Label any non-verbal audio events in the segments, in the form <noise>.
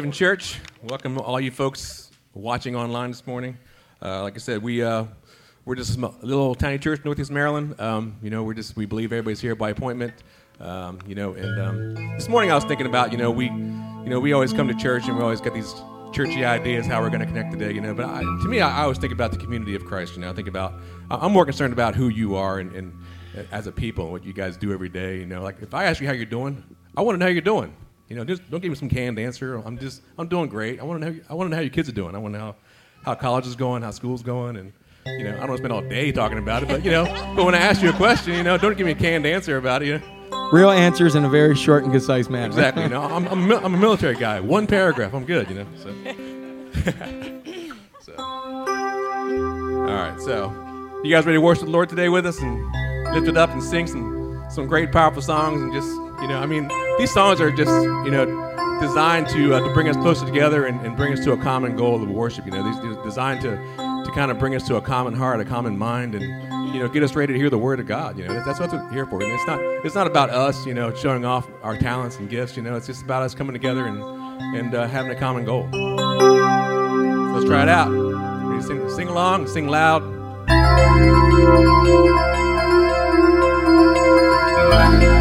Haven Church. Welcome all you folks watching online this morning. Uh, like I said, we uh, we're just a little tiny church, in Northeast Maryland. Um, you know, we're just we believe everybody's here by appointment. Um, you know, and um, this morning I was thinking about you know we you know we always come to church and we always get these churchy ideas how we're going to connect today. You know, but I, to me, I, I always think about the community of Christ. You know, I think about I'm more concerned about who you are and, and as a people, what you guys do every day. You know, like if I ask you how you're doing, I want to know how you're doing. You know, just don't give me some canned answer. I'm just, I'm doing great. I want to know, I want to know how your kids are doing. I want to know how, how college is going, how school's going, and you know, I don't want to spend all day talking about it, but you know, but when I ask you a question, you know, don't give me a canned answer about it. You know? Real answers in a very short and concise manner. Exactly. You know, I'm, I'm, a I'm a military guy. One paragraph, I'm good. You know. So. <laughs> so. All right. So, you guys ready to worship the Lord today with us and lift it up and sing some some great, powerful songs and just you know, I mean, these songs are just you know designed to uh, to bring us closer together and, and bring us to a common goal of worship. You know, these designed to to kind of bring us to a common heart, a common mind, and you know, get us ready to hear the word of God. You know, that's, what we're here for. And it's not it's not about us, you know, showing off our talents and gifts. You know, it's just about us coming together and and uh, having a common goal. So let's try it out. Sing, sing along, sing loud. empty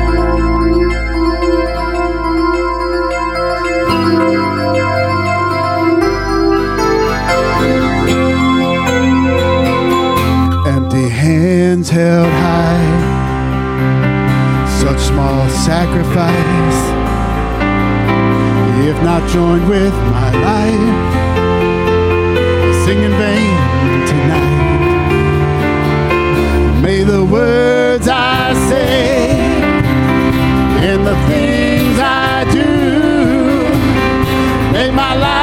hands held high. Such small sacrifice. If not joined with my life, I sing in vain tonight. May the words I say and the things I do make my life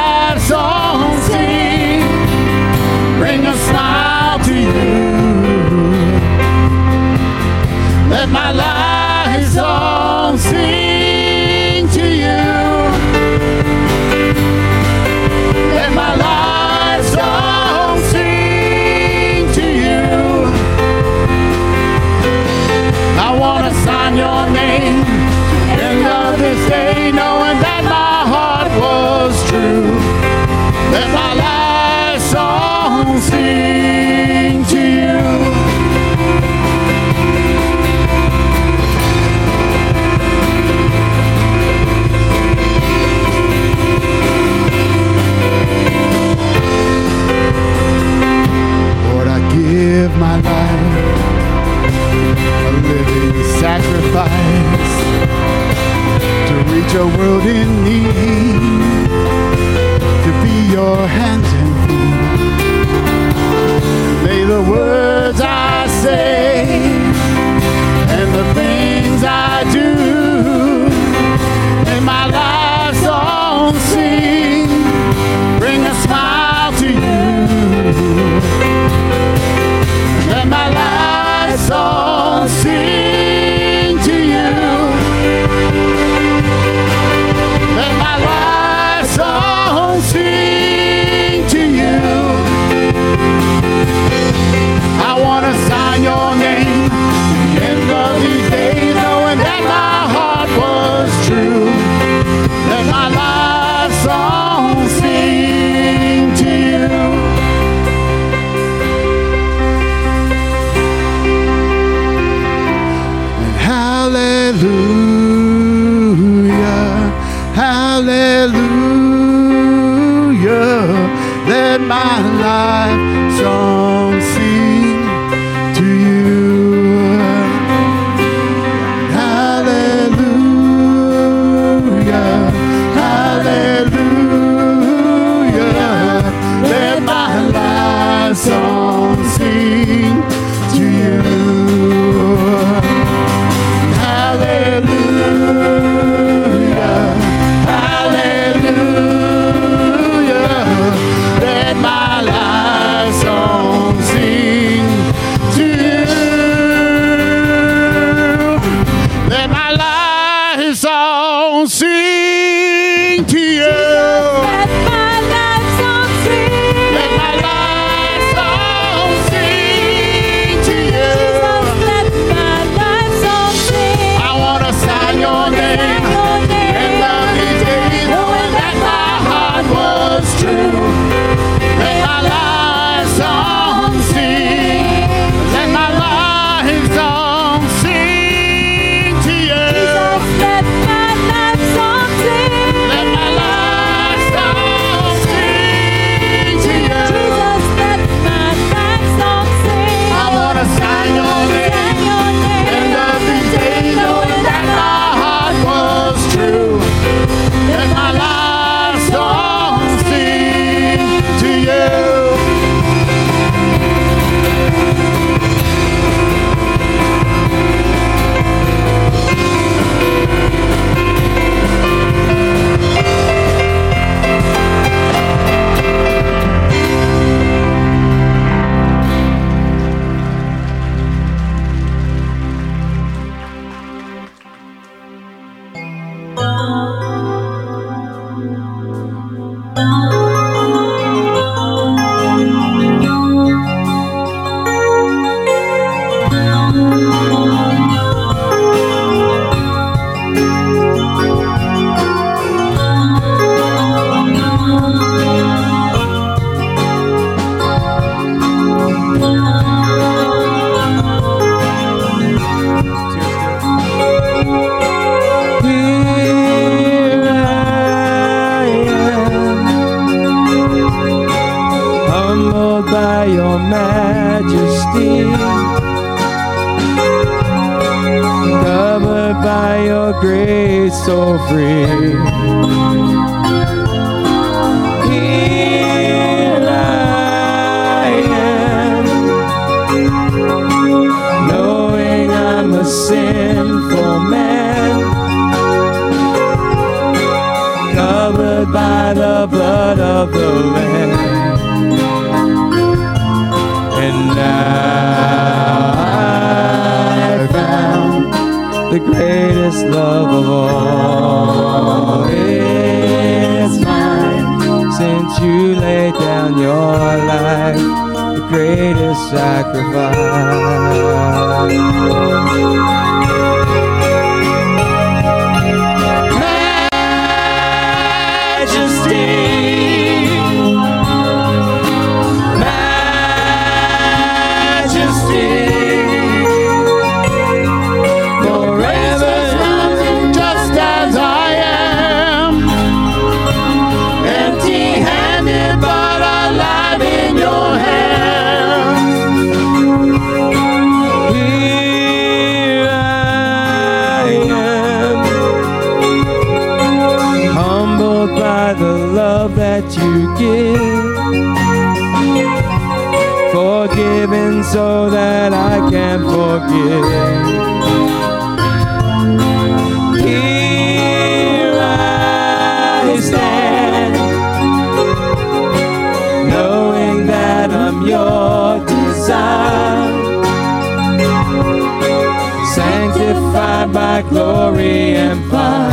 glory and power,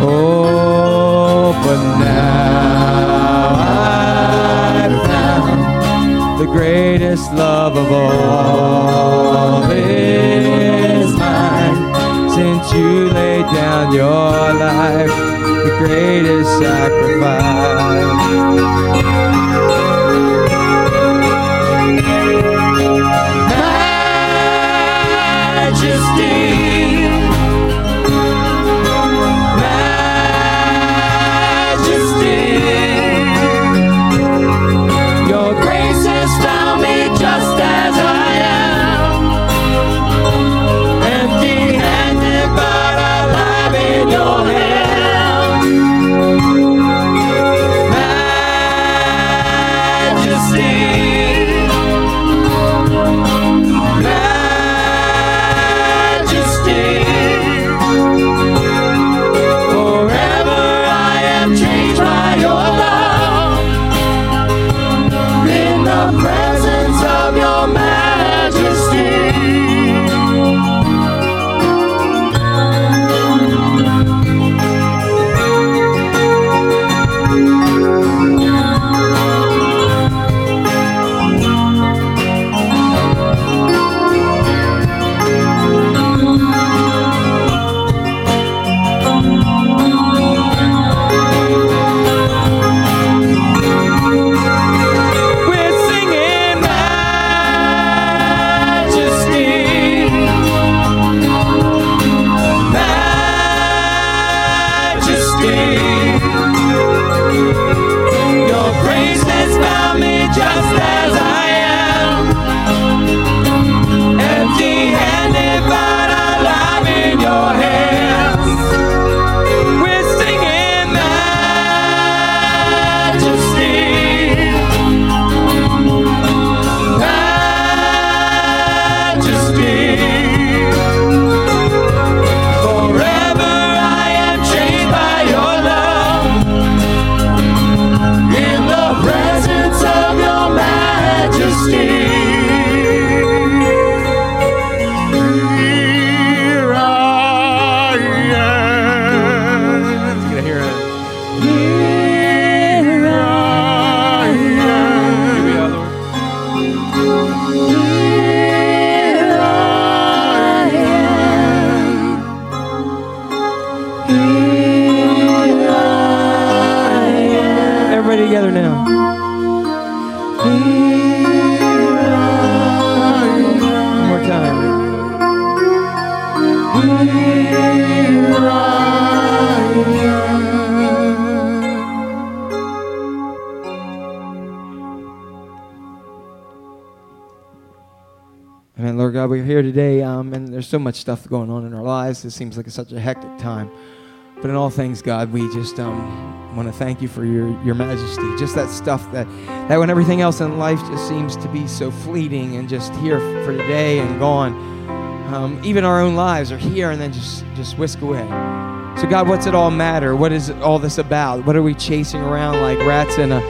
Oh, but now I've found the greatest love of all is mine. Since you laid down your life, the greatest sacrifice. majesty. We're here today, um, and there's so much stuff going on in our lives. It seems like it's such a hectic time. But in all things, God, we just um, want to thank you for your, your majesty. Just that stuff that, that when everything else in life just seems to be so fleeting and just here for today and gone, um, even our own lives are here and then just, just whisk away. So, God, what's it all matter? What is all this about? What are we chasing around like rats in a,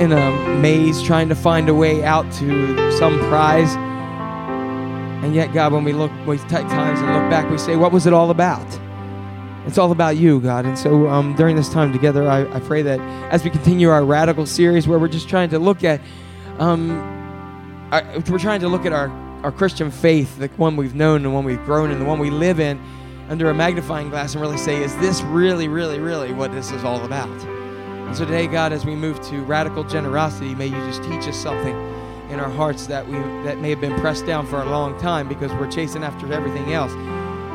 in a maze trying to find a way out to some prize? And yet, God, when we look, we take times and look back, we say, what was it all about? It's all about you, God. And so um, during this time together, I, I, pray that as we continue our radical series, where we're just trying to look at, um, our, we're trying to look at our, our Christian faith, the one we've known, the one we've grown in, the one we live in, under a magnifying glass and really say, is this really, really, really what this is all about? And so today, God, as we move to radical generosity, may you just teach us something in our hearts that we that may have been pressed down for a long time because we're chasing after everything else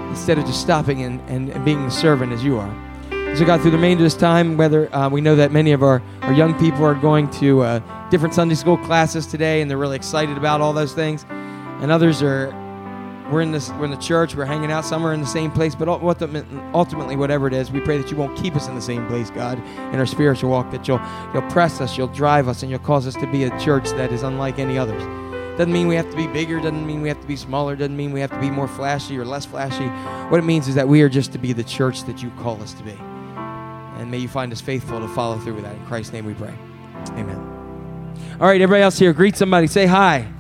instead of just stopping and, and, and being the servant as you are. So, God, through the remainder of this time, whether uh, we know that many of our, our young people are going to uh, different Sunday school classes today and they're really excited about all those things, and others are, we're in, this, we're in the church, we're hanging out, some are in the same place, but ultimately, whatever it is, we pray that you won't keep us in the same place, God, in our spiritual walk, that you'll, you'll press us, you'll drive us, and you'll cause us to be a church that is unlike any others. Doesn't mean we have to be bigger, doesn't mean we have to be smaller, doesn't mean we have to be more flashy or less flashy. What it means is that we are just to be the church that you call us to be. And may you find us faithful to follow through with that. In Christ's name we pray. Amen. All right, everybody else here, greet somebody. Say hi.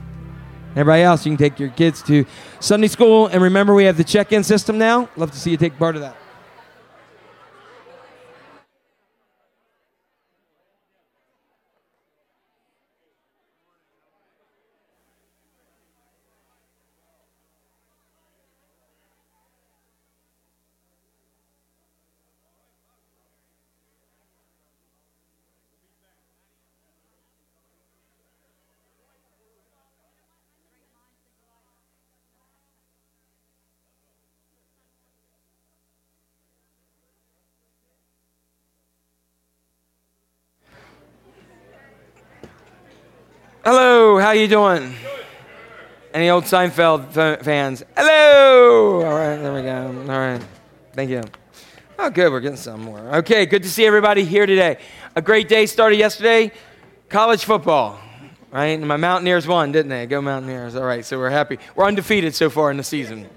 Everybody else, you can take your kids to Sunday school. And remember, we have the check in system now. Love to see you take part of that. Hello, how you doing? Any old Seinfeld f- fans? Hello. All right, there we go. All right, thank you. Oh, good. We're getting some more. Okay, good to see everybody here today. A great day started yesterday. College football, right? And my Mountaineers won, didn't they? Go Mountaineers. All right, so we're happy. We're undefeated so far in the season.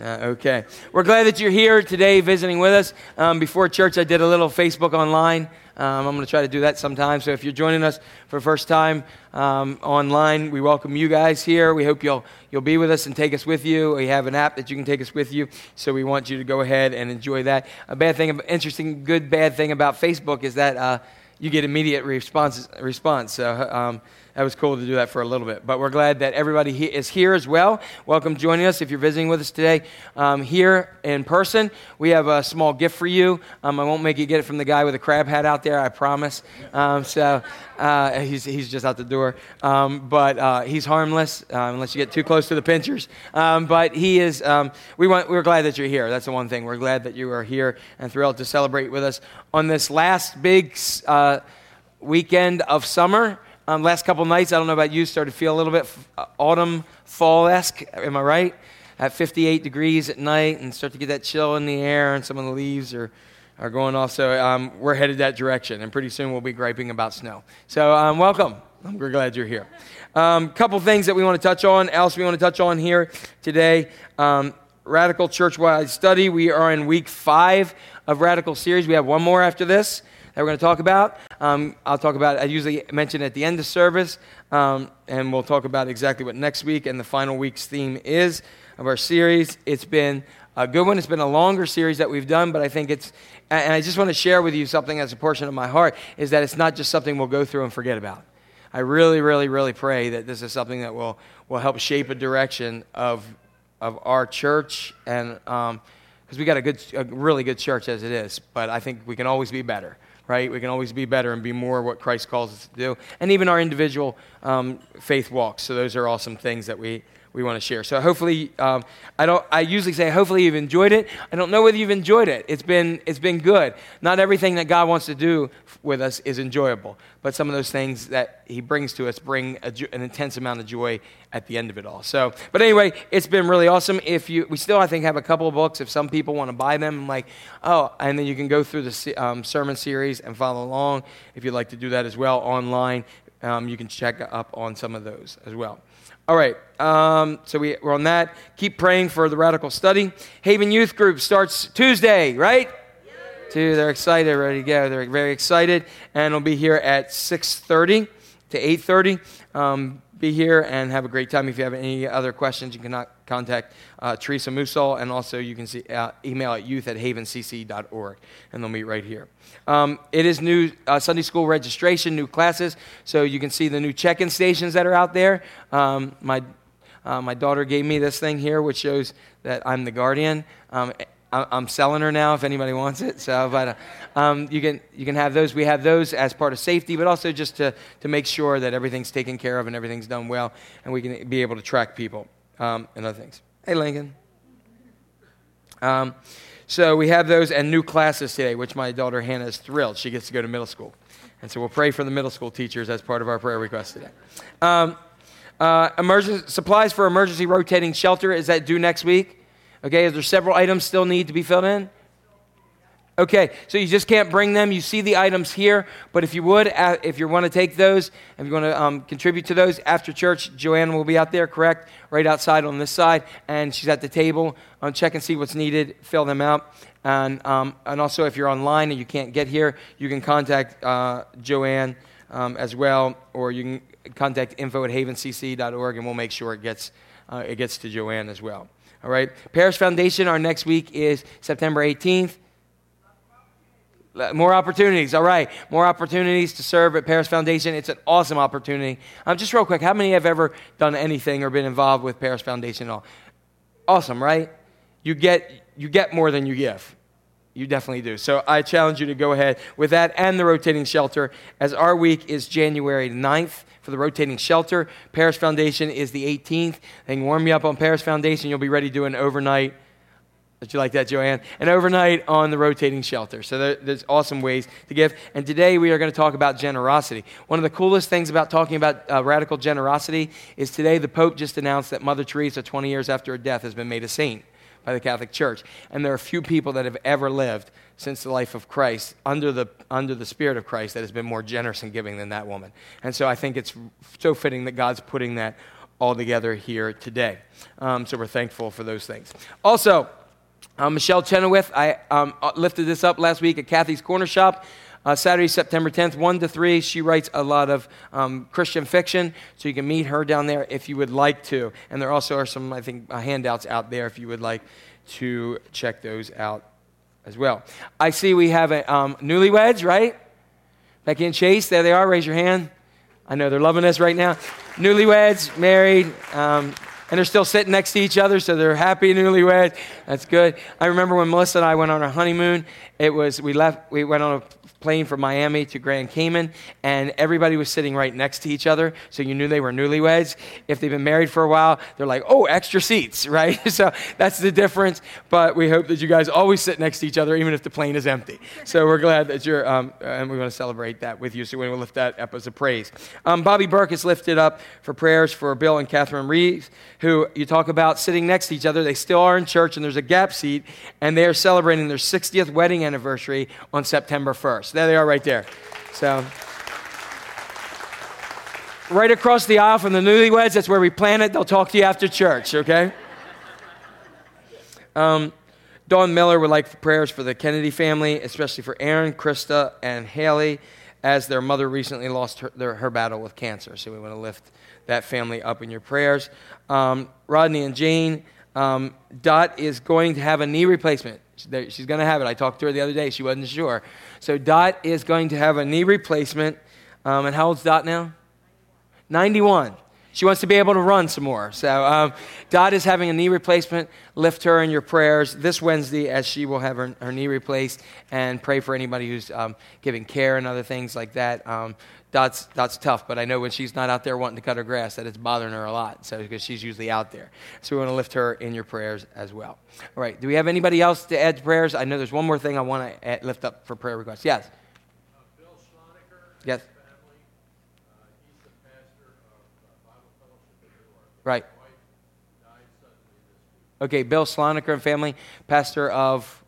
Uh, okay. We're glad that you're here today visiting with us. Um, before church, I did a little Facebook online. Um, I'm going to try to do that sometime. So if you're joining us for the first time um, online, we welcome you guys here. We hope you'll, you'll be with us and take us with you. We have an app that you can take us with you. So we want you to go ahead and enjoy that. A bad thing, interesting, good, bad thing about Facebook is that uh, you get immediate response. response. So, um, that was cool to do that for a little bit. But we're glad that everybody he- is here as well. Welcome joining us if you're visiting with us today um, here in person. We have a small gift for you. Um, I won't make you get it from the guy with the crab hat out there, I promise. Um, so uh, he's, he's just out the door. Um, but uh, he's harmless uh, unless you get too close to the pinchers. Um, but he is, um, we want, we're glad that you're here. That's the one thing. We're glad that you are here and thrilled to celebrate with us on this last big uh, weekend of summer. Um, last couple nights, I don't know about you, started to feel a little bit uh, autumn, fall esque. Am I right? At 58 degrees at night, and start to get that chill in the air, and some of the leaves are, are going off. So um, we're headed that direction, and pretty soon we'll be griping about snow. So um, welcome. We're glad you're here. A um, couple things that we want to touch on, else we want to touch on here today. Um, radical churchwide study. We are in week five of Radical series. We have one more after this that we're going to talk about. Um, I'll talk about, I usually mention at the end of service, um, and we'll talk about exactly what next week and the final week's theme is of our series. It's been a good one. It's been a longer series that we've done, but I think it's, and I just want to share with you something as a portion of my heart, is that it's not just something we'll go through and forget about. I really, really, really pray that this is something that will, will help shape a direction of, of our church and because um, we got a good, a really good church as it is, but I think we can always be better right? We can always be better and be more what Christ calls us to do, and even our individual um, faith walks. So those are awesome things that we we want to share. So hopefully, um, I don't. I usually say hopefully you've enjoyed it. I don't know whether you've enjoyed it. It's been it's been good. Not everything that God wants to do with us is enjoyable, but some of those things that He brings to us bring a, an intense amount of joy at the end of it all. So, but anyway, it's been really awesome. If you, we still I think have a couple of books. If some people want to buy them, I'm like, oh, and then you can go through the um, sermon series and follow along. If you'd like to do that as well online, um, you can check up on some of those as well. All right, um, so we, we're on that. Keep praying for the radical study. Haven Youth Group starts Tuesday, right? Two, they're excited, ready to go. They're very excited, and it'll be here at 6:30 to 8:30. Um, be here and have a great time. If you have any other questions, you can contact uh, Teresa Musol, and also you can see, uh, email at youth at havencc.org, and they'll meet right here. Um, it is new uh, Sunday school registration, new classes, so you can see the new check-in stations that are out there. Um, my, uh, my daughter gave me this thing here, which shows that I'm the guardian. Um, I'm selling her now if anybody wants it. So, but uh, um, you can you can have those. We have those as part of safety, but also just to to make sure that everything's taken care of and everything's done well, and we can be able to track people um, and other things. Hey, Lincoln. Um, so we have those and new classes today, which my daughter Hannah is thrilled. She gets to go to middle school, and so we'll pray for the middle school teachers as part of our prayer request today. Um, uh, supplies for emergency rotating shelter is that due next week? Okay, is there several items still need to be filled in? Okay, so you just can't bring them. You see the items here, but if you would, if you want to take those, if you want to um, contribute to those after church, Joanne will be out there, correct? Right outside on this side, and she's at the table. Um, check and see what's needed, fill them out. And, um, and also, if you're online and you can't get here, you can contact uh, Joanne um, as well, or you can contact info at havencc.org, and we'll make sure it gets, uh, it gets to Joanne as well. All right. Paris Foundation, our next week is September 18th. More opportunities. All right. More opportunities to serve at Paris Foundation. It's an awesome opportunity. Um, just real quick, how many have ever done anything or been involved with Paris Foundation at all? Awesome, right? You get, you get more than you give. You definitely do. So I challenge you to go ahead with that and the rotating shelter, as our week is January 9th for the rotating shelter. Paris Foundation is the 18th. They can warm you up on Paris Foundation. You'll be ready to do an overnight. Did you like that, Joanne? An overnight on the rotating shelter. So there, there's awesome ways to give. And today we are going to talk about generosity. One of the coolest things about talking about uh, radical generosity is today the Pope just announced that Mother Teresa, 20 years after her death, has been made a saint by the Catholic Church. And there are few people that have ever lived since the life of Christ under the, under the Spirit of Christ that has been more generous in giving than that woman. And so I think it's so fitting that God's putting that all together here today. Um, so we're thankful for those things. Also, um, Michelle Chenoweth, I um, uh, lifted this up last week at Kathy's Corner Shop. Uh, Saturday, September 10th, 1 to 3. She writes a lot of um, Christian fiction, so you can meet her down there if you would like to. And there also are some, I think, uh, handouts out there if you would like to check those out as well. I see we have a um, newlyweds, right? Becky and Chase, there they are. Raise your hand. I know they're loving us right now. Newlyweds, married, um, and they're still sitting next to each other, so they're happy newlyweds. That's good. I remember when Melissa and I went on our honeymoon. It was we left. We went on a plane from Miami to Grand Cayman, and everybody was sitting right next to each other, so you knew they were newlyweds. If they've been married for a while, they're like, oh, extra seats, <laughs> right? <laughs> so that's the difference. But we hope that you guys always sit next to each other, even if the plane is empty. So we're glad that you're, um, and we want to celebrate that with you. So we to lift that up as a praise. Um, Bobby Burke is lifted up for prayers for Bill and Catherine Reeves, who you talk about sitting next to each other. They still are in church, and there's a gap seat, and they are celebrating their 60th wedding anniversary on September 1st. There they are right there. So, right across the aisle from the newlyweds, that's where we plan it. They'll talk to you after church, okay? Um, Dawn Miller would like prayers for the Kennedy family, especially for Aaron, Krista, and Haley, as their mother recently lost her, their, her battle with cancer. So we want to lift that family up in your prayers. Um, Rodney and Jane, um, Dot is going to have a knee replacement. She's going to have it. I talked to her the other day. She wasn't sure. So Dot is going to have a knee replacement. Um, and how old's Dot now? 91. She wants to be able to run some more. So, um, Dot is having a knee replacement. Lift her in your prayers this Wednesday as she will have her, her knee replaced and pray for anybody who's um, giving care and other things like that. Um, Dot's, Dot's tough, but I know when she's not out there wanting to cut her grass that it's bothering her a lot. So, because she's usually out there. So, we want to lift her in your prayers as well. All right. Do we have anybody else to add to prayers? I know there's one more thing I want to add, lift up for prayer requests. Yes. Bill Schlonecker, Yes. family, uh, he's the pastor of Bible Fellowship in Newark. Right. Okay, Bill Slonaker and family, pastor of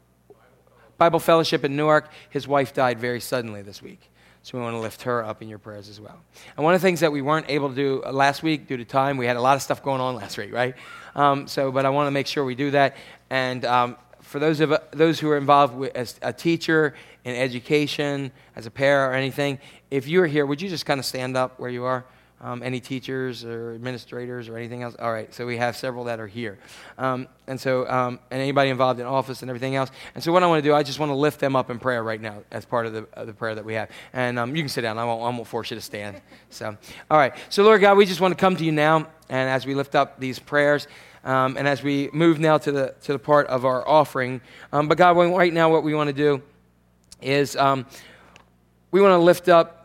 Bible Fellowship in Newark. His wife died very suddenly this week. So we want to lift her up in your prayers as well. And one of the things that we weren't able to do uh, last week due to time, we had a lot of stuff going on last week, right? Um, so, but I want to make sure we do that. And um, for those of those who are involved with, as a teacher in education, as a parent or anything, if you're here, would you just kind of stand up where you are? Um, any teachers or administrators or anything else? All right, so we have several that are here. Um, and so, um, and anybody involved in office and everything else. And so, what I want to do, I just want to lift them up in prayer right now as part of the, of the prayer that we have. And um, you can sit down, I won't, I won't force you to stand. <laughs> So, all right, so Lord God, we just want to come to you now, and as we lift up these prayers, um, and as we move now to the, to the part of our offering, um, but God, right now, what we want to do is um, we want to lift up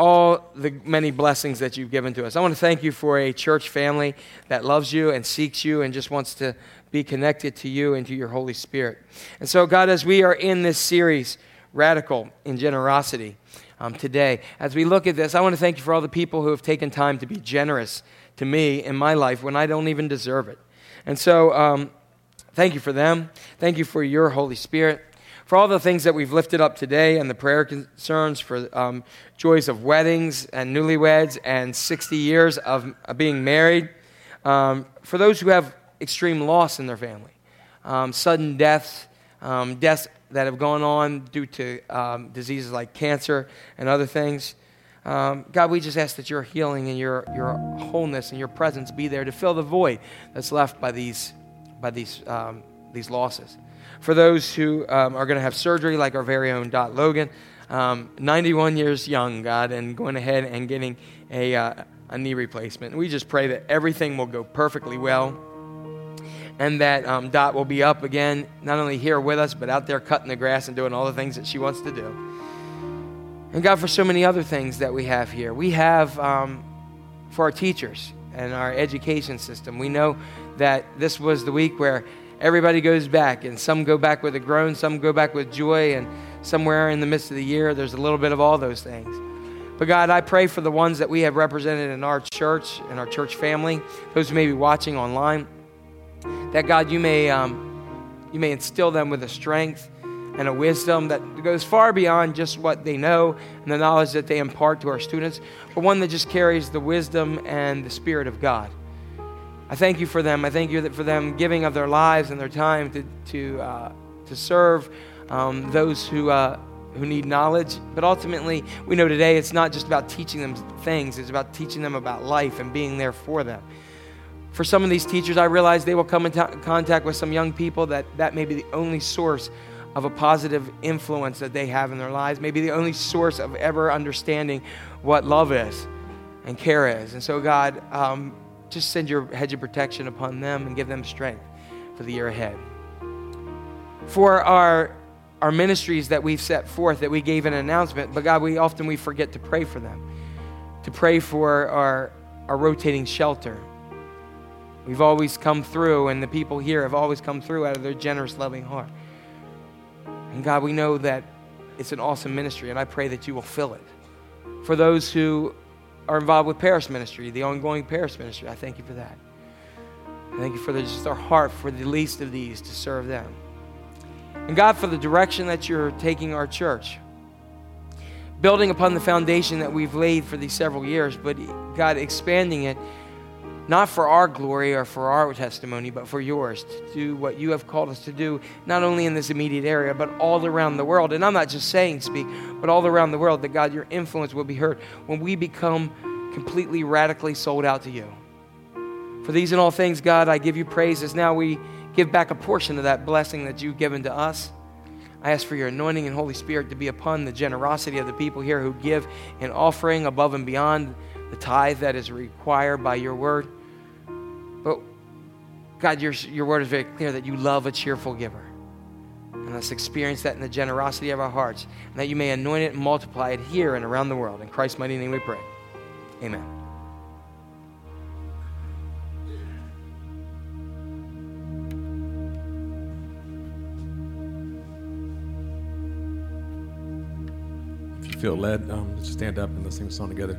all the many blessings that you've given to us. I want to thank you for a church family that loves you and seeks you and just wants to be connected to you and to your Holy Spirit. And so, God, as we are in this series, Radical in Generosity, um, today, as we look at this, I want to thank you for all the people who have taken time to be generous to me in my life when I don't even deserve it. And so, um, thank you for them. Thank you for your Holy Spirit for all the things that we've lifted up today and the prayer concerns for um, joys of weddings and newlyweds and 60 years of uh, being married, um, for those who have extreme loss in their family, um, sudden deaths, um, deaths that have gone on due to um, diseases like cancer and other things. Um, God, we just ask that your healing and your, your wholeness and your presence be there to fill the void that's left by these, by these, these losses for those who um, are going to have surgery, like our very own Dot Logan, um, 91 years young, God, and going ahead and getting a, uh, a knee replacement. We just pray that everything will go perfectly well and that um, Dot will be up again, not only here with us, but out there cutting the grass and doing all the things that she wants to do. And God, for so many other things that we have here. We have um, for our teachers and our education system. We know that this was the week where everybody goes back, and some go back with a groan, some go back with joy, and somewhere in the midst of the year, there's a little bit of all those things. But God, I pray for the ones that we have represented in our church, in our church family, those who may be watching online, that God, you may, um, you may instill them with a strength and a wisdom that goes far beyond just what they know and the knowledge that they impart to our students, but one that just carries the wisdom and the Spirit of God. I thank you for them. I thank you for them giving of their lives and their time to, to, uh, to serve um, those who, uh, who need knowledge. But ultimately, we know today it's not just about teaching them things, it's about teaching them about life and being there for them. For some of these teachers, I realize they will come in t- contact with some young people that that may be the only source of a positive influence that they have in their lives, maybe the only source of ever understanding what love is and care is. And so, God, um, just send your hedge of protection upon them and give them strength for the year ahead. For our our ministries that we've set forth that we gave an announcement, but God, we often we forget to pray for them. To pray for our our rotating shelter. We've always come through, and the people here have always come through out of their generous, loving heart. And God, we know that it's an awesome ministry, and I pray that you will fill it. For those who are involved with Paris Ministry, the ongoing Paris Ministry. I thank you for that. I thank you for the, just our heart for the least of these to serve them. And God, for the direction that you're taking our church, building upon the foundation that we've laid for these several years, but God, expanding it not for our glory or for our testimony, but for yours to do what you have called us to do, not only in this immediate area, but all around the world. And I'm not just saying speak, but all around the world, that God, your influence will be heard when we become completely, radically sold out to you. For these and all things, God, I give you praise as now we give back a portion of that blessing that you've given to us. I ask for your anointing and Holy Spirit to be upon the generosity of the people here who give an offering above and beyond the tithe that is required by your word. God, your, your word is very clear that you love a cheerful giver. And let's experience that in the generosity of our hearts, and that you may anoint it and multiply it here and around the world. In Christ's mighty name we pray. Amen. If you feel led, um, just stand up and let's sing a song together.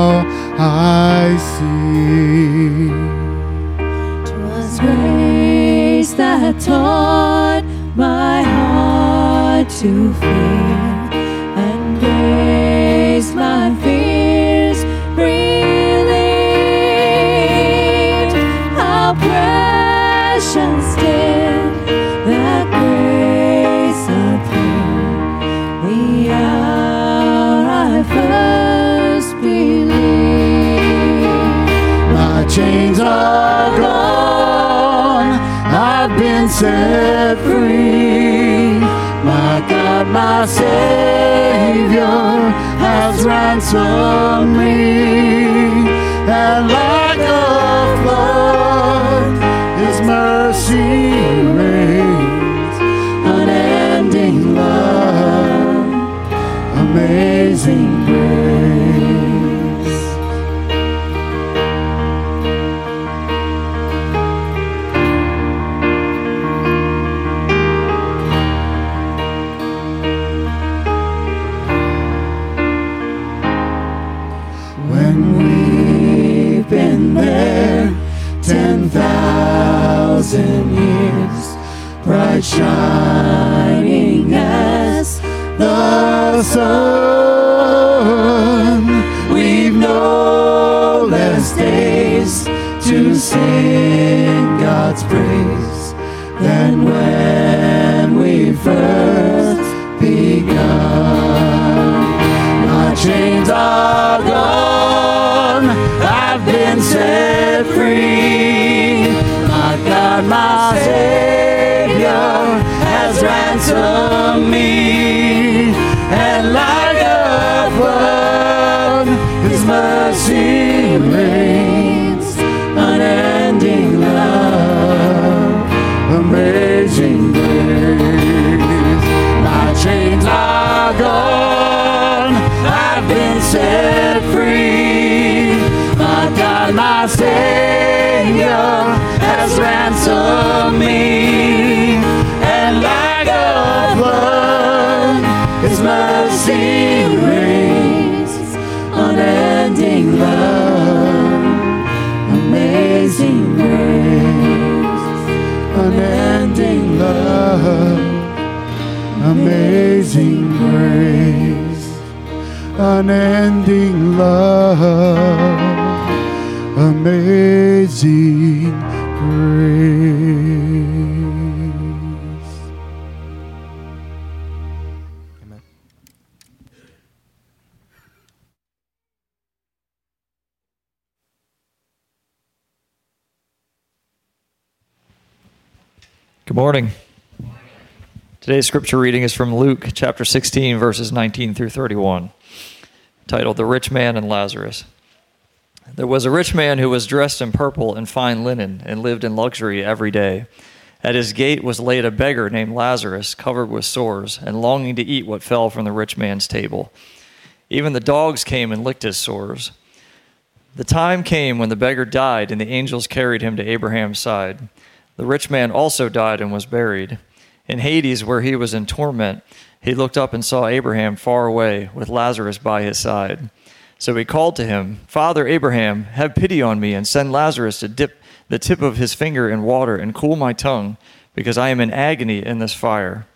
to fear, and grace my fears relieved. How precious did that grace appear the hour I first believed. My chains are gone, I've been set my Savior has ransomed me. And like a flood, His mercy amazing grace, unending love, amazing Today's scripture reading is from Luke chapter 16, verses 19 through 31, titled The Rich Man and Lazarus. There was a rich man who was dressed in purple and fine linen and lived in luxury every day. At his gate was laid a beggar named Lazarus, covered with sores, and longing to eat what fell from the rich man's table. Even the dogs came and licked his sores. The time came when the beggar died, and the angels carried him to Abraham's side. The rich man also died and was buried. In Hades, where he was in torment, he looked up and saw Abraham far away with Lazarus by his side. So he called to him, Father Abraham, have pity on me and send Lazarus to dip the tip of his finger in water and cool my tongue, because I am in agony in this fire.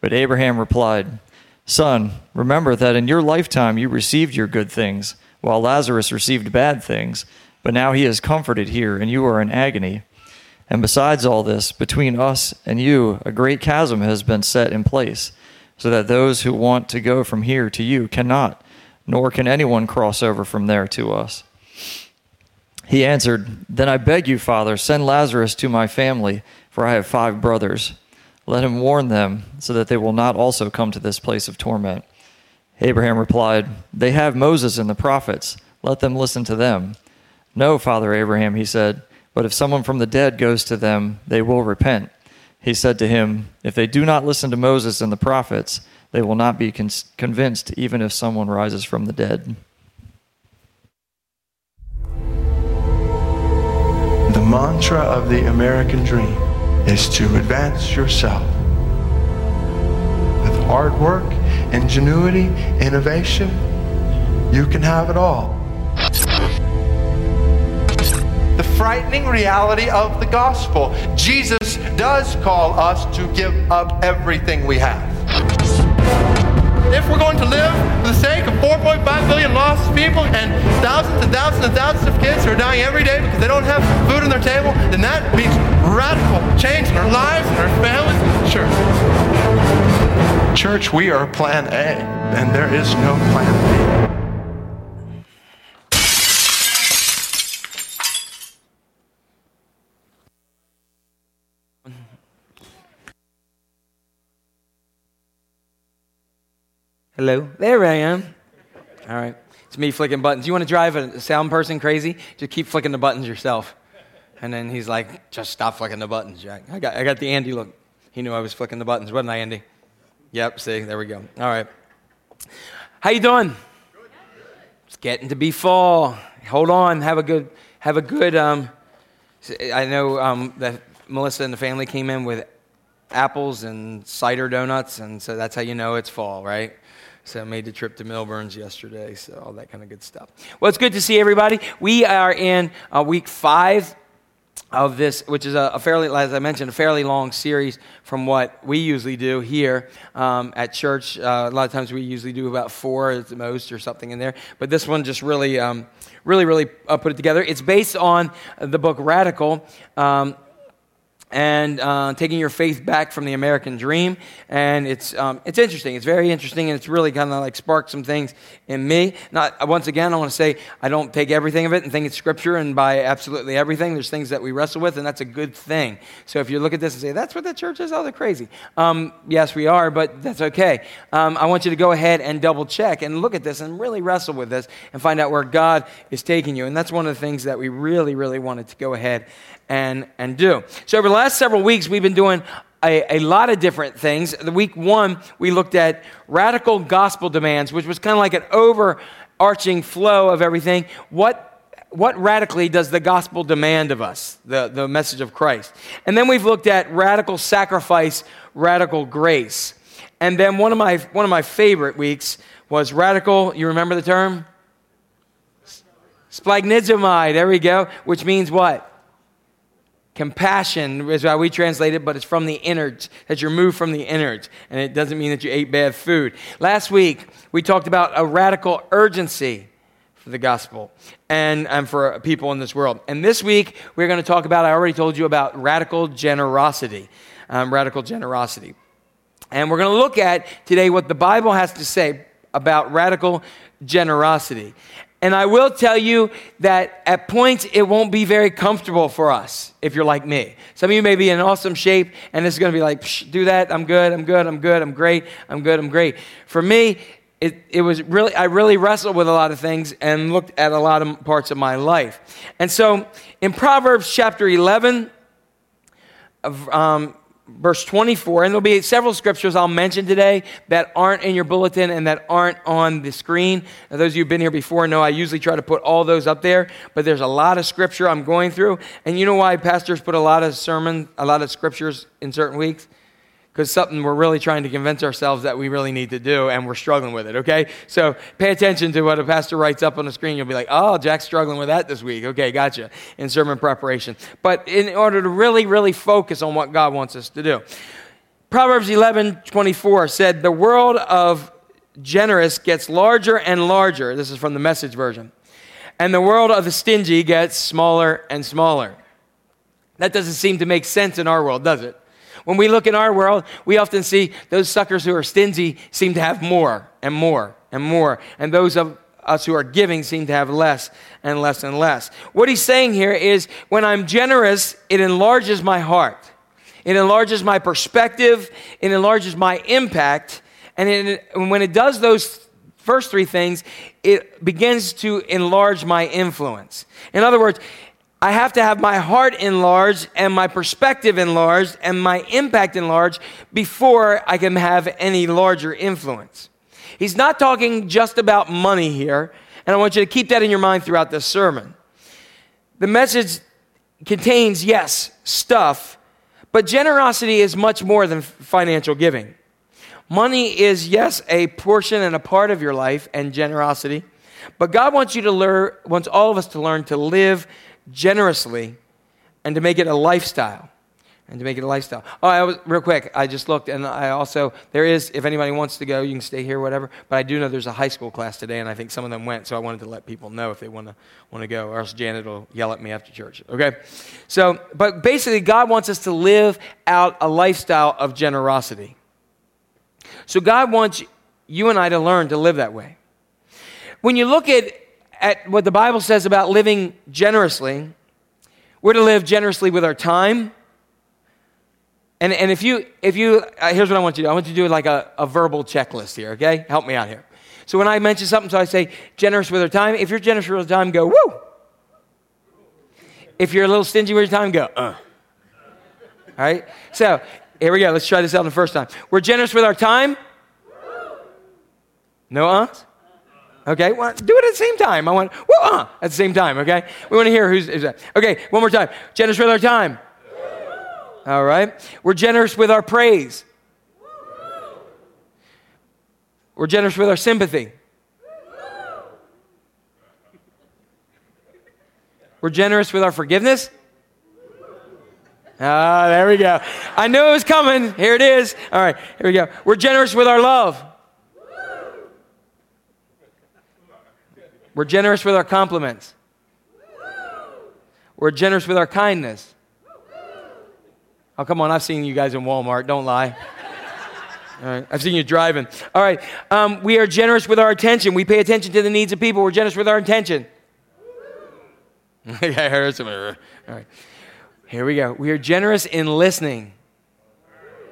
But Abraham replied, Son, remember that in your lifetime you received your good things, while Lazarus received bad things, but now he is comforted here, and you are in agony. And besides all this, between us and you, a great chasm has been set in place, so that those who want to go from here to you cannot, nor can anyone cross over from there to us. He answered, Then I beg you, Father, send Lazarus to my family, for I have five brothers. Let him warn them, so that they will not also come to this place of torment. Abraham replied, They have Moses and the prophets. Let them listen to them. No, Father Abraham, he said, but if someone from the dead goes to them, they will repent. He said to him, If they do not listen to Moses and the prophets, they will not be con- convinced, even if someone rises from the dead. The mantra of the American dream is to advance yourself. With hard work, ingenuity, innovation, you can have it all. Frightening reality of the gospel Jesus does call us to give up everything we have. If we're going to live for the sake of 4.5 billion lost people and thousands and thousands and thousands of kids who are dying every day because they don't have food on their table, then that means radical change in our lives and our families. Sure. Church, we are plan A, and there is no plan B. Hello. There I am. All right. It's me flicking buttons. You want to drive a sound person crazy? Just keep flicking the buttons yourself. And then he's like, just stop flicking the buttons, Jack. I got, I got the Andy look. He knew I was flicking the buttons, wasn't I, Andy? Yep, see, there we go. All right. How you doing? It's getting to be fall. Hold on. Have a good, have a good, um, I know um, that Melissa and the family came in with apples and cider donuts, and so that's how you know it's fall, right? So I made the trip to Milburn's yesterday, so all that kind of good stuff. Well, it's good to see everybody. We are in uh, week five of this, which is a, a, fairly, as I mentioned, a fairly long series from what we usually do here um, at church. Uh, a lot of times we usually do about four at the most or something in there, but this one just really, um, really, really uh, put it together. It's based on the book Radical. Um, and uh, taking your faith back from the American dream. And it's, um, it's interesting. It's very interesting, and it's really kind of like sparked some things in me. Not once again, I want to say I don't take everything of it and think it's scripture and buy absolutely everything. There's things that we wrestle with, and that's a good thing. So if you look at this and say that's what the church is, oh, they're crazy. Um, yes, we are, but that's okay. Um, I want you to go ahead and double check and look at this and really wrestle with this and find out where God is taking you. And that's one of the things that we really, really wanted to go ahead and, and do. So, over the last several weeks, we've been doing a, a, lot of different things. The week one, we looked at radical gospel demands, which was kind of like an overarching flow of everything. What, what radically does the gospel demand of us, the, the message of Christ? And then we've looked at radical sacrifice, radical grace. And then one of my, one of my favorite weeks was radical, you remember the term? Splanchnizomai, there we go, which means what? Compassion is how we translate it, but it's from the innards, that you're moved from the innards. And it doesn't mean that you ate bad food. Last week, we talked about a radical urgency for the gospel and, and for people in this world. And this week, we're going to talk about, I already told you about radical generosity. Um, radical generosity. And we're going to look at today what the Bible has to say about radical generosity. And I will tell you that at points it won't be very comfortable for us if you're like me. Some of you may be in awesome shape and it's going to be like, do that. I'm good. I'm good. I'm good. I'm great. I'm good. I'm great. For me, it, it was really, I really wrestled with a lot of things and looked at a lot of parts of my life. And so in Proverbs chapter 11, um, verse 24, and there'll be several scriptures I'll mention today that aren't in your bulletin and that aren't on the screen. Now, those of you who've been here before know I usually try to put all those up there, but there's a lot of scripture I'm going through. And you know why pastors put a lot of sermon, a lot of scriptures in certain weeks? Because something we're really trying to convince ourselves that we really need to do and we're struggling with it, okay? So pay attention to what a pastor writes up on the screen. You'll be like, oh, Jack's struggling with that this week. Okay, gotcha, in sermon preparation. But in order to really, really focus on what God wants us to do. Proverbs 11 24 said, The world of generous gets larger and larger. This is from the message version. And the world of the stingy gets smaller and smaller. That doesn't seem to make sense in our world, does it? When we look in our world, we often see those suckers who are stingy seem to have more and more and more. And those of us who are giving seem to have less and less and less. What he's saying here is when I'm generous, it enlarges my heart, it enlarges my perspective, it enlarges my impact. And, it, when it does those first three things, it begins to enlarge my influence. In other words, I have to have my heart enlarged and my perspective enlarged and my impact enlarged before I can have any larger influence. He's not talking just about money here, and I want you to keep that in your mind throughout this sermon. The message contains, yes, stuff, but generosity is much more than financial giving. Money is, yes, a portion and a part of your life and generosity, but God wants you to learn, wants all of us to learn to live generously and to make it a lifestyle. And to make it a lifestyle. Oh, I was real quick. I just looked, and I also there is. If anybody wants to go, you can stay here, whatever. But I do know there's a high school class today, and I think some of them went. So I wanted to let people know if they want to want to go, or else Janet will yell at me after church. Okay. So, but basically, God wants us to live out a lifestyle of generosity. So God wants you and I to learn to live that way. When you look at at what the Bible says about living generously, we're to live generously with our time. And, and if you, if you uh, here's what I want you to do I want you to do like a, a verbal checklist here, okay? Help me out here. So when I mention something, so I say generous with our time. If you're generous with your time, go, woo. If you're a little stingy with your time, go, uh. All right? So here we go. Let's try this out the first time. We're generous with our time. No uhs? Okay, well, do it at the same time. I want, well, uh, at the same time, okay? We want to hear who's, who's that. Okay, one more time. Generous with our time. All right. We're generous with our praise. We're generous with our sympathy. We're generous with our forgiveness. Ah, there we go. I knew it was coming. Here it is. All right, here we go. We're generous with our love. We're generous with our compliments. We're generous with our kindness. Oh, come on, I've seen you guys in Walmart, don't lie. All right, I've seen you driving. All right, um, we are generous with our attention. We pay attention to the needs of people. We're generous with our attention. <laughs> I heard some. All right, here we go. We are generous in listening.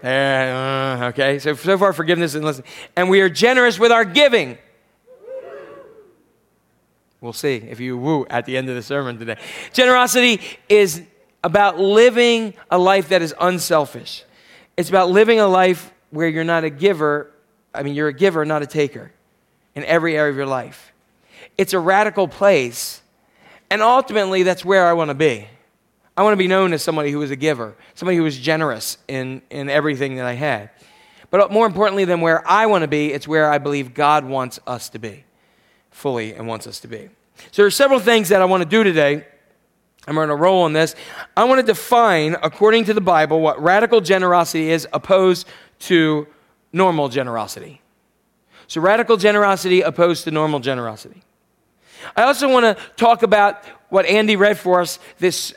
Uh, okay, so so far forgiveness and listening, and we are generous with our giving. We'll see if you woo at the end of the sermon today. Generosity is about living a life that is unselfish. It's about living a life where you're not a giver, I mean, you're a giver, not a taker, in every area of your life. It's a radical place, and ultimately, that's where I want to be. I want to be known as somebody who is a giver, somebody who is generous in, in everything that I had. But more importantly than where I want to be, it's where I believe God wants us to be fully and wants us to be. So there are several things that I want to do today. I'm going to roll on this. I want to define, according to the Bible, what radical generosity is opposed to normal generosity. So, radical generosity opposed to normal generosity. I also want to talk about what Andy read for us this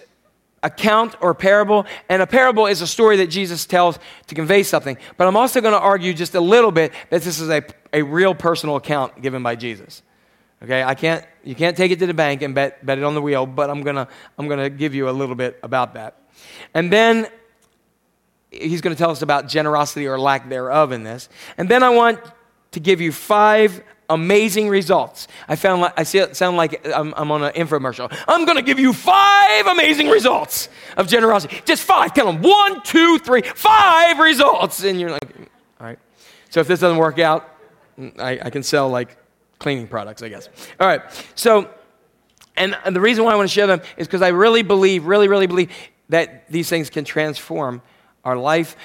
account or parable. And a parable is a story that Jesus tells to convey something. But I'm also going to argue just a little bit that this is a, a real personal account given by Jesus. Okay, I can't, you can't take it to the bank and bet, bet it on the wheel, but I'm gonna, I'm gonna give you a little bit about that. And then he's gonna tell us about generosity or lack thereof in this. And then I want to give you five amazing results. I found like, I sound like I'm, I'm on an infomercial. I'm gonna give you five amazing results of generosity. Just five, count them. One, two, three, five results. And you're like, all right. So if this doesn't work out, I, I can sell like cleaning products, I guess. All right. So, and, the reason why I want to share them is because I really believe, really, really believe that these things can transform our life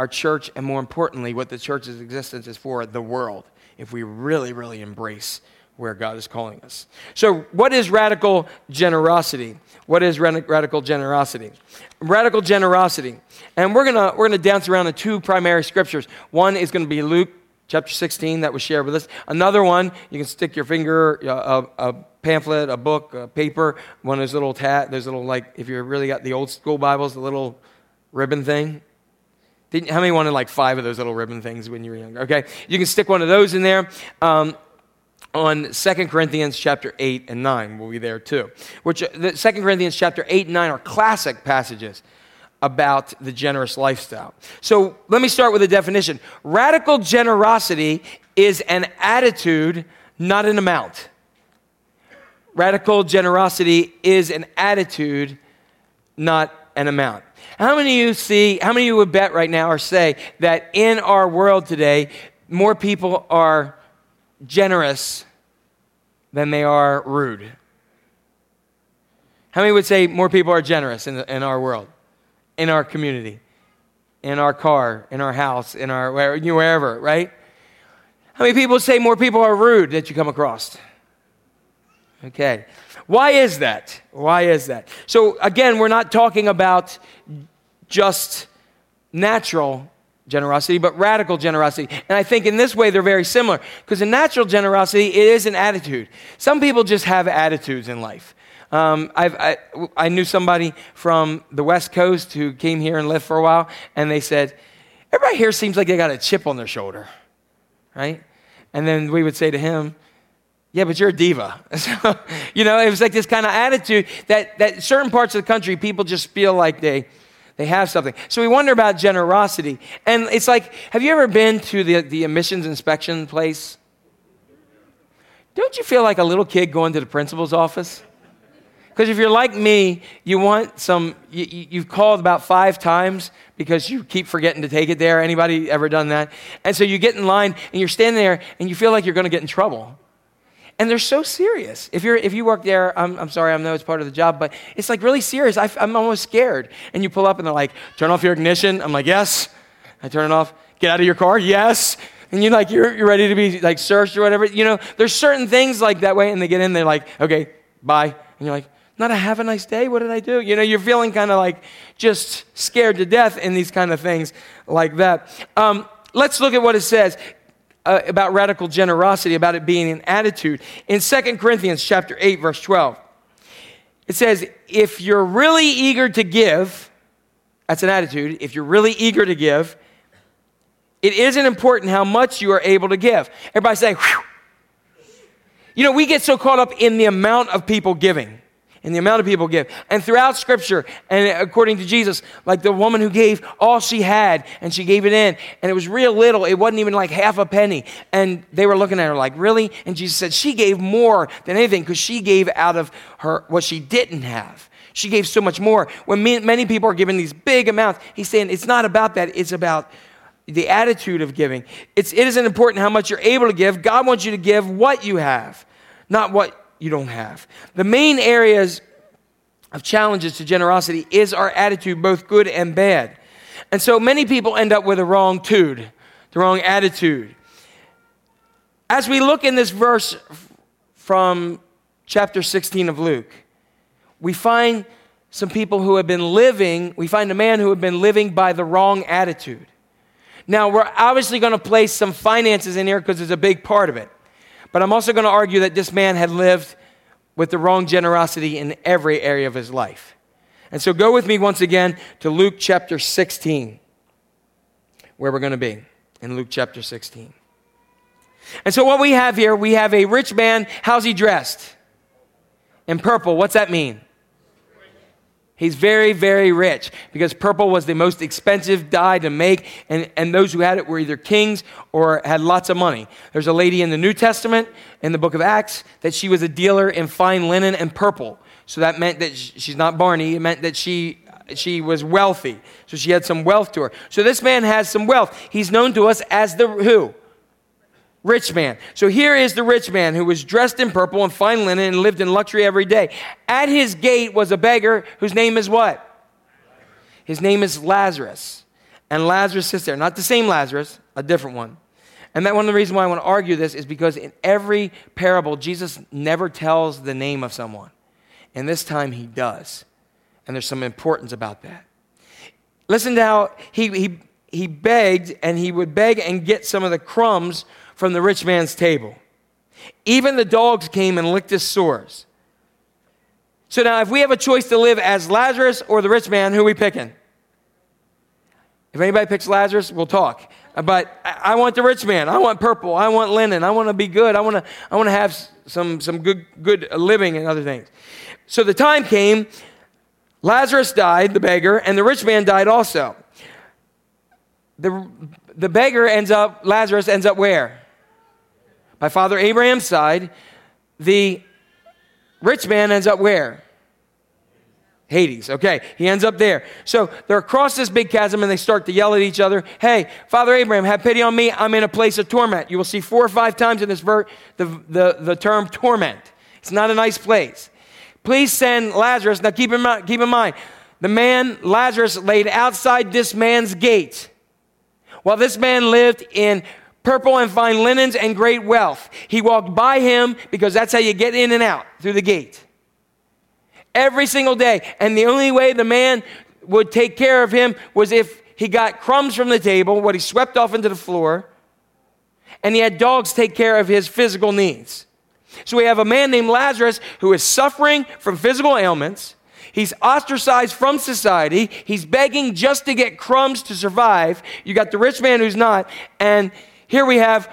our church, and more importantly, what the church's existence is for the world, if we really, really embrace where God is calling us. So, what is radical generosity? What is rad- radical generosity? Radical generosity. And we're going to we're going to dance around the two primary scriptures. One is going to be Luke chapter 16 that was shared with us. Another one, you can stick your finger, uh, a, a pamphlet, a book, a paper, one of those little tat, those little, like, if you really got the old school Bibles, the little ribbon thing. Didn't, how many wanted like five of those little ribbon things when you were younger? Okay, you can stick one of those in there. Um, on 2 Corinthians chapter 8 and 9 we'll be there too. Which the 2 Corinthians chapter 8 and 9 are classic passages about the generous lifestyle. So let me start with a definition. Radical generosity is an attitude, not an amount. Radical generosity is an attitude, not an amount. How many of you see, how many of you would bet right now or say that in our world today, more people are generous than they are rude? How many would say more people are generous in, in our world, in our community, in our car, in our house, in our where, wherever, right? How many people say more people are rude that you come across? Okay. Why is that? Why is that? So, again, we're not talking about just natural generosity, but radical generosity. And I think in this way they're very similar because in natural generosity, it is an attitude. Some people just have attitudes in life. Um, I, I knew somebody from the West Coast who came here and lived for a while, and they said, Everybody here seems like they got a chip on their shoulder, right? And then we would say to him, yeah, but you're a diva. <laughs> So, you know, it was like this kind of attitude that, that certain parts of the country, people just feel like they, they have something. So we wonder about generosity. And it's like, have you ever been to the, the emissions inspection place? Don't you feel like a little kid going to the principal's office? Because if you're like me, you want some, you, you've called about five times because you keep forgetting to take it there. Anybody ever done that? And so you get in line and you're standing there and you feel like you're going to get in trouble. And they're so serious. If, you're, if you work there, I'm, I'm sorry, I know it's part of the job, but it's like really serious. I, I'm almost scared. And you pull up and they're like, turn off your ignition. I'm like, yes. I turn it off. Get out of your car. Yes. And you're like, you're, you're ready to be like searched or whatever. You know, there's certain things like that way. And they get in, they're like, okay, bye. And you're like, not a have a nice day. What did I do? You know, you're feeling kind of like just scared to death in these kind of things like that. Um, let's look at what it says uh, about radical generosity, about it being an attitude. In 2 Corinthians chapter 8, verse 12, it says, if you're really eager to give, that's an attitude, if you're really eager to give, it isn't important how much you are able to give. Everybody say, Whew. you know, we get so caught up in the amount of people giving and the amount of people give. And throughout Scripture, and according to Jesus, like the woman who gave all she had and she gave it in, and it was real little. It wasn't even like half a penny. And they were looking at her like, really? And Jesus said she gave more than anything because she gave out of her what she didn't have. She gave so much more. When many people are giving these big amounts, he's saying it's not about that. It's about the attitude of giving. It's, it isn't important how much you're able to give. God wants you to give what you have, not what you don't have. The main areas of challenges to generosity is our attitude, both good and bad. And so many people end up with a wrong tude, the wrong attitude. As we look in this verse from chapter 16 of Luke, we find some people who have been living, we find a man who had been living by the wrong attitude. Now, we're obviously going to place some finances in here because it's a big part of it. But I'm also going to argue that this man had lived with the wrong generosity in every area of his life. And so go with me once again to Luke chapter 16, where we're going to be in Luke chapter 16. And so what we have here, we have a rich man. How's he dressed? In purple. What's that mean? He's very, very rich because purple was the most expensive dye to make, and, and those who had it were either kings or had lots of money. There's a lady in the New Testament, in the book of Acts, that she was a dealer in fine linen and purple. So that meant that she's not Barney, it meant that she, she was wealthy. So she had some wealth to her. So this man has some wealth. He's known to us as the who? Rich man. So here is the rich man who was dressed in purple and fine linen and lived in luxury every day. At his gate was a beggar whose name is what? His name is Lazarus. and Lazarus sits there. Not the same Lazarus, a different one. And that one of the reasons why I want to argue this is because in every parable, Jesus never tells the name of someone. And this time he does. And there's some importance about that. Listen to how he, he, he begged, and he would beg and get some of the crumbs from the rich man's table. Even the dogs came and licked his sores. So now, if we have a choice to live as Lazarus or the rich man, who are we picking? If anybody picks Lazarus, we'll talk. But I want the rich man. I want purple. I want linen. I want to be good. I want to, I want to have some, some good, good living and other things. So the time came, Lazarus died, the beggar, and the rich man died also. The, the beggar ends up, Lazarus ends up where? By Father Abraham's side. The rich man ends up where? Hades. Okay, he ends up there. So they're across this big chasm and they start to yell at each other. Hey, Father Abraham, have pity on me. I'm in a place of torment. You will see four or five times in this verse the, the, the term torment. It's not a nice place. Please send Lazarus. Now keep in, mind, keep in mind, the man, Lazarus, laid outside this man's gate. While this man lived in purple and fine linens and great wealth, he walked by him because that's how you get in and out through the gate every single day. And the only way the man would take care of him was if he got crumbs from the table, what he swept off into the floor, and he had dogs take care of his physical needs. So we have a man named Lazarus who is suffering from physical ailments. He's ostracized from society. He's begging just to get crumbs to survive. You got the rich man who's not. And here we have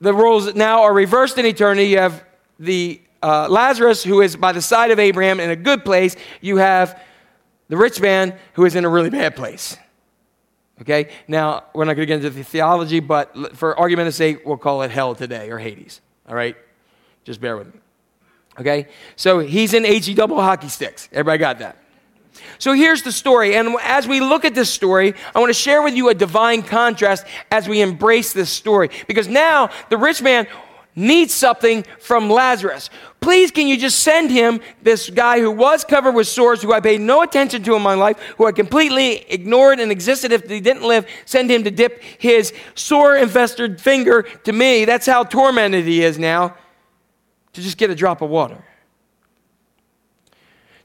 the roles now are reversed in eternity. You have the uh, Lazarus who is by the side of Abraham in a good place. You have the rich man who is in a really bad place. Okay? Now, we're not going to get into the theology, but for argument's sake, we'll call it hell today or Hades. All right? Just bear with me. Okay? So he's in HE double hockey sticks. Everybody got that? So here's the story. And as we look at this story, I want to share with you a divine contrast as we embrace this story. Because now the rich man needs something from Lazarus. Please, can you just send him this guy who was covered with sores, who I paid no attention to in my life, who I completely ignored and existed if he didn't live? Send him to dip his sore infested finger to me. That's how tormented he is now, to just get a drop of water.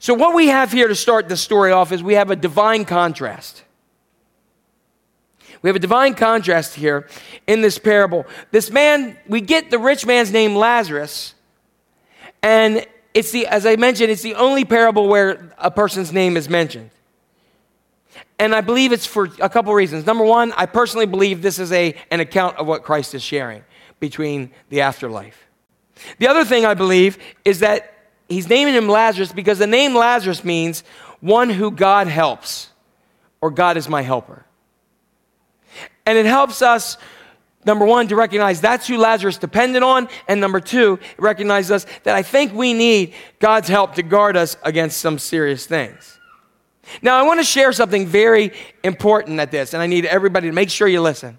So, what we have here to start the story off is we have a divine contrast. We have a divine contrast here in this parable. This man, we get the rich man's name Lazarus, and it's the, as I mentioned, it's the only parable where a person's name is mentioned. And I believe it's for a couple reasons. Number one, I personally believe this is a, an account of what Christ is sharing between the afterlife. The other thing I believe is that he's naming him Lazarus because the name Lazarus means one who God helps, or God is my helper. And it helps us, number one, to recognize that's who Lazarus depended on. And number two, it recognizes us that I think we need God's help to guard us against some serious things. Now, I want to share something very important at this, and I need everybody to make sure you listen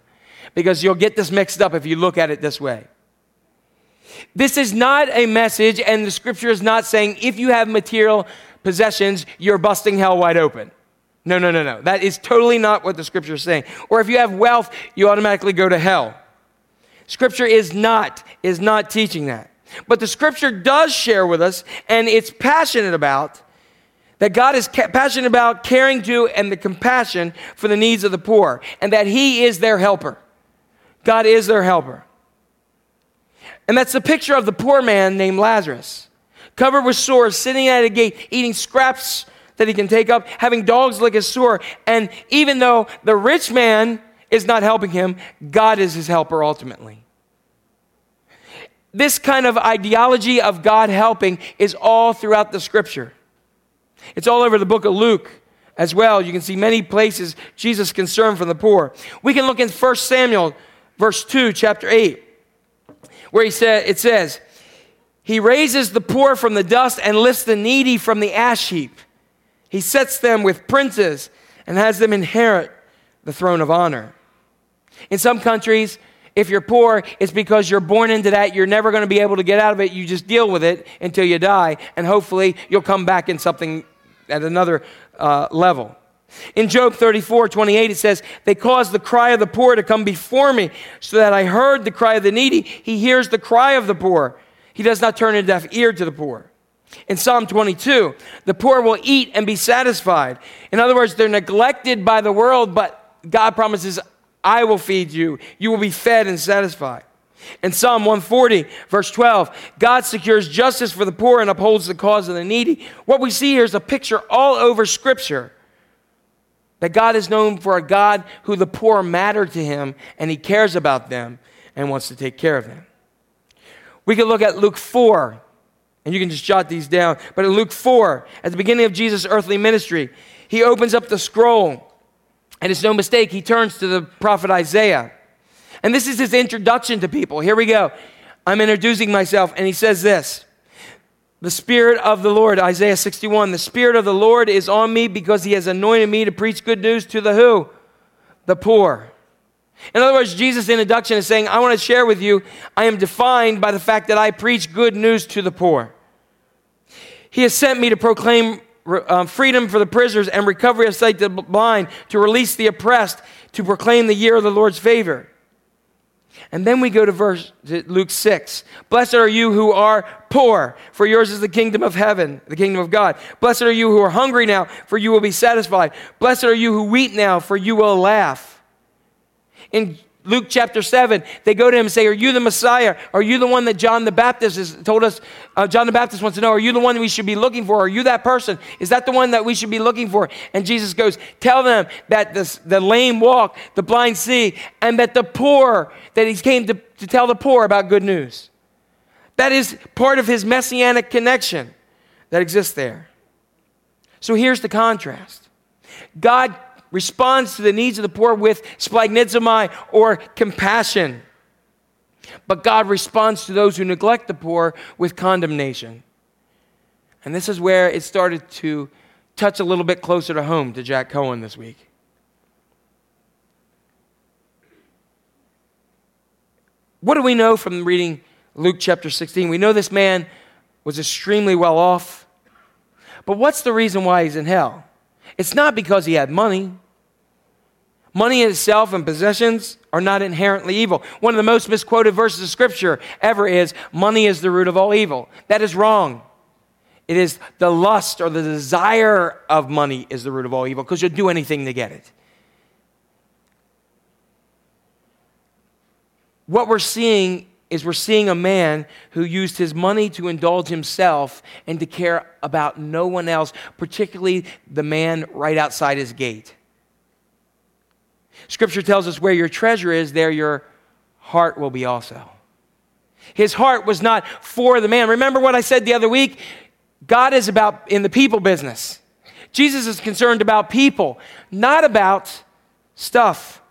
because you'll get this mixed up if you look at it this way. This is not a message, and the scripture is not saying if you have material possessions, you're busting hell wide open. No, no, no, no. That is totally not what the scripture is saying. Or if you have wealth, you automatically go to hell. Scripture is not is not teaching that. But the scripture does share with us and it's passionate about that God is ca- passionate about caring to and the compassion for the needs of the poor and that he is their helper. God is their helper. And that's the picture of the poor man named Lazarus, covered with sores, sitting at a gate, eating scraps that he can take up, having dogs lick his sore. And even though the rich man is not helping him, God is his helper ultimately. This kind of ideology of God helping is all throughout the scripture. It's all over the book of Luke as well. You can see many places Jesus' concern for the poor. We can look in 1 Samuel, verse 2, chapter 8, where he said, it says, He raises the poor from the dust and lifts the needy from the ash heap. He sets them with princes and has them inherit the throne of honor. In some countries, if you're poor, it's because you're born into that. You're never going to be able to get out of it. You just deal with it until you die, and hopefully you'll come back in something at another uh, level. In Job 34, 28, it says, They caused the cry of the poor to come before me, so that I heard the cry of the needy. He hears the cry of the poor. He does not turn a deaf ear to the poor. In Psalm 22, the poor will eat and be satisfied. In other words, they're neglected by the world, but God promises, I will feed you. You will be fed and satisfied. In Psalm 140, verse 12, God secures justice for the poor and upholds the cause of the needy. What we see here is a picture all over Scripture that God is known for a God who the poor matter to him and he cares about them and wants to take care of them. We can look at Luke 4, and you can just jot these down. But in Luke 4, at the beginning of Jesus' earthly ministry, he opens up the scroll, and it's no mistake, he turns to the prophet Isaiah. And this is his introduction to people. Here we go. I'm introducing myself, and he says this The Spirit of the Lord, Isaiah 61, the Spirit of the Lord is on me because he has anointed me to preach good news to the who? The poor. In other words, Jesus' introduction is saying, I want to share with you, I am defined by the fact that I preach good news to the poor. He has sent me to proclaim uh, freedom for the prisoners and recovery of sight to the blind, to release the oppressed, to proclaim the year of the Lord's favor. And then we go to verse to Luke 6. Blessed are you who are poor, for yours is the kingdom of heaven, the kingdom of God. Blessed are you who are hungry now, for you will be satisfied. Blessed are you who weep now, for you will laugh. In Luke chapter 7, they go to him and say, Are you the Messiah? Are you the one that John the Baptist has told us? Uh, John the Baptist wants to know, Are you the one we should be looking for? Are you that person? Is that the one that we should be looking for? And Jesus goes, Tell them that this, the lame walk, the blind see, and that the poor, that he came to, to tell the poor about good news. That is part of his messianic connection that exists there. So here's the contrast God responds to the needs of the poor with splanchnizomai or compassion. But God responds to those who neglect the poor with condemnation. And this is where it started to touch a little bit closer to home to Jack Cohen this week. What do we know from reading Luke chapter 16? We know this man was extremely well off. But what's the reason why he's in hell? It's not because he had money. Money itself and possessions are not inherently evil. One of the most misquoted verses of Scripture ever is money is the root of all evil. That is wrong. It is the lust or the desire of money is the root of all evil because you'll do anything to get it. What we're seeing is we're seeing a man who used his money to indulge himself and to care about no one else, particularly the man right outside his gate. Scripture tells us where your treasure is, there your heart will be also. His heart was not for the man. Remember what I said the other week? God is about in the people business. Jesus is concerned about people, not about stuff.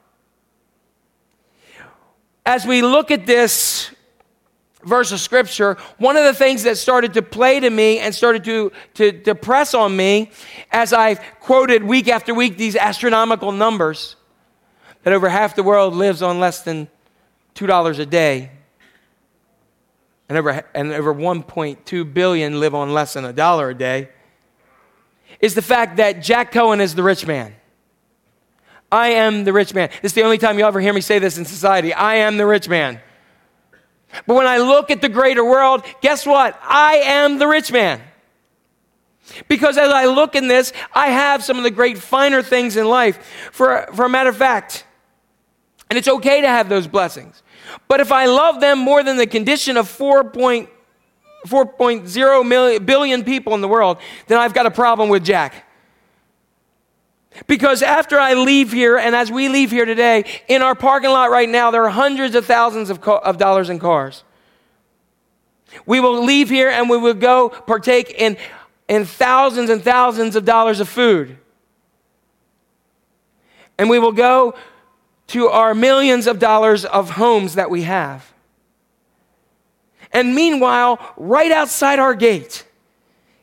As we look at this verse of scripture, one of the things that started to play to me and started to, to, to press on me as I've quoted week after week these astronomical numbers that over half the world lives on less than $2 a day. And over, and over 1.2 billion live on less than a dollar a day, is the fact that Jack Cohen is the rich man. I am the rich man. This is the only time you'll ever hear me say this in society. I am the rich man. But when I look at the greater world, guess what? I am the rich man. Because as I look in this, I have some of the great finer things in life. For, for a matter of fact, and it's okay to have those blessings. But if I love them more than the condition of 4.0 million, billion people in the world, then I've got a problem with Jack. Because after I leave here, and as we leave here today, in our parking lot right now, there are hundreds of thousands of, co- of dollars in cars. We will leave here and we will go partake in, in thousands and thousands of dollars of food. And we will go to our millions of dollars of homes that we have. And meanwhile, right outside our gate,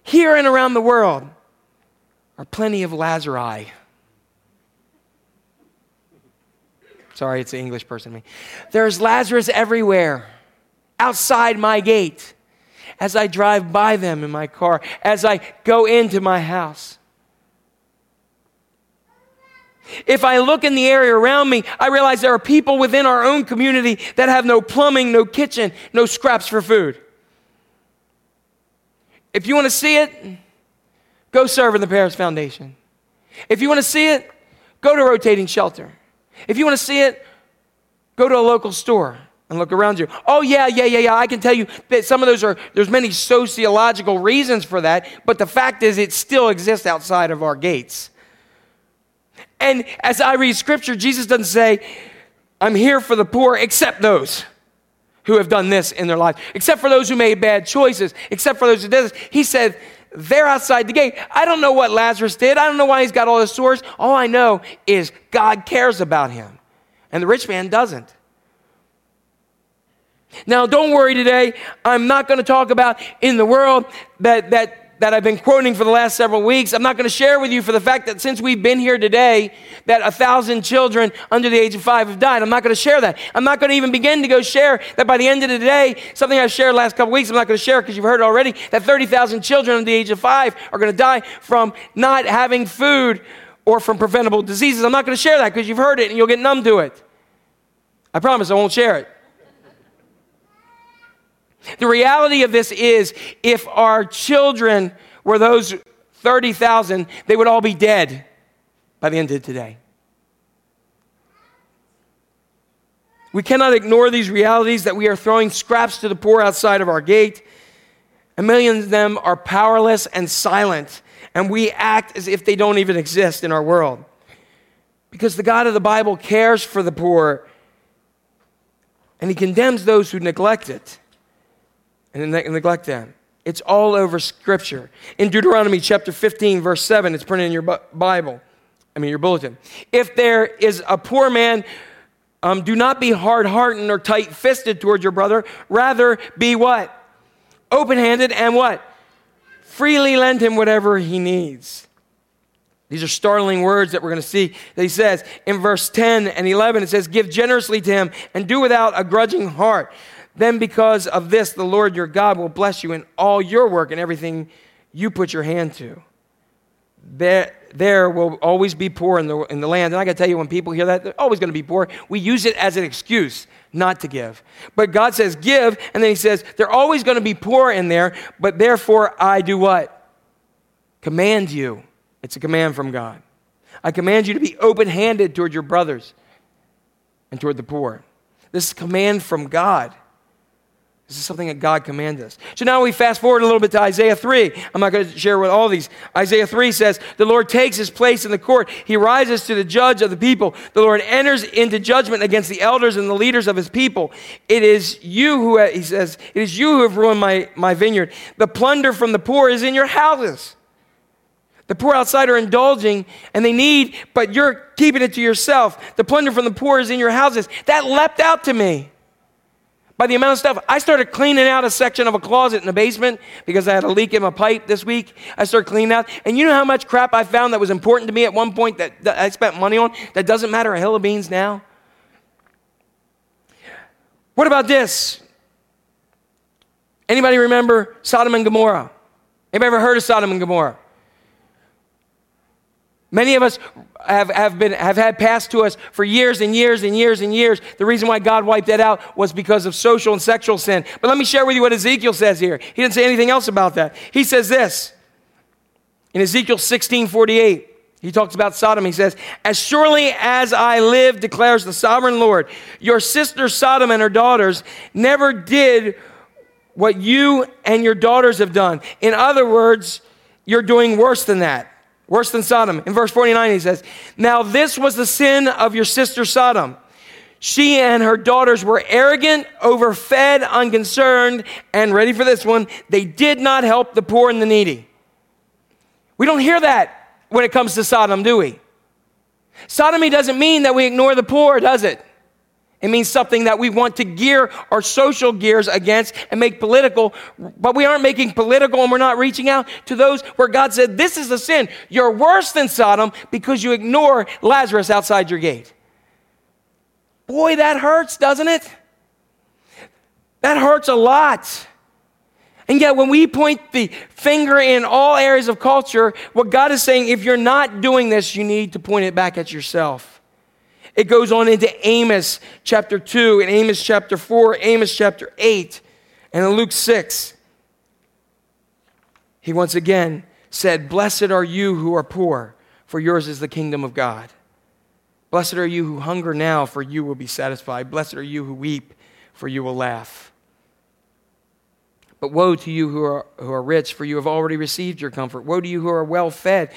here and around the world, are plenty of Lazari. Sorry, it's an English person. Me. There's Lazarus everywhere, outside my gate, as I drive by them in my car, as I go into my house. If I look in the area around me, I realize there are people within our own community that have no plumbing, no kitchen, no scraps for food. If you want to see it, go serve in the Paris Foundation. If you want to see it, go to Rotating Shelter. If you want to see it, go to a local store and look around you. Oh yeah, yeah, yeah, yeah. I can tell you that some of those are there's many sociological reasons for that, but the fact is it still exists outside of our gates. And as I read scripture, Jesus doesn't say, I'm here for the poor, except those who have done this in their life, except for those who made bad choices, except for those who did this. He said, they're outside the gate. I don't know what Lazarus did. I don't know why he's got all the sores. All I know is God cares about him. And the rich man doesn't. Now, don't worry today. I'm not going to talk about in the world that, that that I've been quoting for the last several weeks. I'm not going to share with you for the fact that since we've been here today, that a thousand children under the age of five have died. I'm not going to share that. I'm not going to even begin to go share that by the end of the day, something I shared last couple weeks, I'm not going to share because you've heard it already, that 30,000 children under the age of five are going to die from not having food or from preventable diseases. I'm not going to share that because you've heard it and you'll get numb to it. I promise I won't share it. The reality of this is if our children were those 30,000, they would all be dead by the end of today. We cannot ignore these realities that we are throwing scraps to the poor outside of our gate. And millions of them are powerless and silent, and we act as if they don't even exist in our world. Because the God of the Bible cares for the poor, and He condemns those who neglect it and neglect them. It's all over Scripture. In Deuteronomy chapter 15, verse 7, it's printed in your Bible, I mean, your bulletin. If there is a poor man, um, do not be hard hearted or tight fisted towards your brother. Rather, be what? Open handed and what? Freely lend him whatever he needs. These are startling words that we're going to see that he says in verse 10 and 11. It says, Give generously to him and do without a grudging heart. Then, because of this, the Lord your God will bless you in all your work and everything you put your hand to. There, there will always be poor in the, in the land. And I got to tell you, when people hear that, they're always going to be poor. We use it as an excuse not to give. But God says, give. And then He says, they're always going to be poor in there. But therefore, I do what? Command you. It's a command from God. I command you to be open handed toward your brothers and toward the poor. This is command from God. This is something that God commanded us. So now we fast forward a little bit to Isaiah 3. I'm not going to share with all these. Isaiah 3 says, The Lord takes his place in the court. He rises to the judge of the people. The Lord enters into judgment against the elders and the leaders of his people. It is you who, he says, it is you who have ruined my, my vineyard. The plunder from the poor is in your houses. The poor outside are indulging and they need, but you're keeping it to yourself. The plunder from the poor is in your houses. That leapt out to me by the amount of stuff. I started cleaning out a section of a closet in the basement because I had a leak in my pipe this week. I started cleaning out. And you know how much crap I found that was important to me at one point that, that I spent money on that doesn't matter a hill of beans now? What about this? Anybody remember Sodom and Gomorrah? Anybody ever heard of Sodom and Gomorrah? Many of us have, have, been, have had passed to us for years and years and years and years. The reason why God wiped that out was because of social and sexual sin. But let me share with you what Ezekiel says here. He didn't say anything else about that. He says this in Ezekiel 16 48. He talks about Sodom. He says, As surely as I live, declares the sovereign Lord, your sister Sodom and her daughters never did what you and your daughters have done. In other words, you're doing worse than that worse than Sodom. In verse 49, he says, Now this was the sin of your sister Sodom. She and her daughters were arrogant, overfed, unconcerned, and ready for this one, they did not help the poor and the needy. We don't hear that when it comes to Sodom, do we? Sodomy doesn't mean that we ignore the poor, does it? It means something that we want to gear our social gears against and make political, but we aren't making political and we're not reaching out to those where God said, This is a sin. You're worse than Sodom because you ignore Lazarus outside your gate. Boy, that hurts, doesn't it? That hurts a lot. And yet, when we point the finger in all areas of culture, what God is saying, if you're not doing this, you need to point it back at yourself. It goes on into Amos chapter 2, and Amos chapter 4, Amos chapter 8, and in Luke 6. He once again said, Blessed are you who are poor, for yours is the kingdom of God. Blessed are you who hunger now, for you will be satisfied. Blessed are you who weep, for you will laugh. But woe to you who are, who are rich, for you have already received your comfort. Woe to you who are well fed,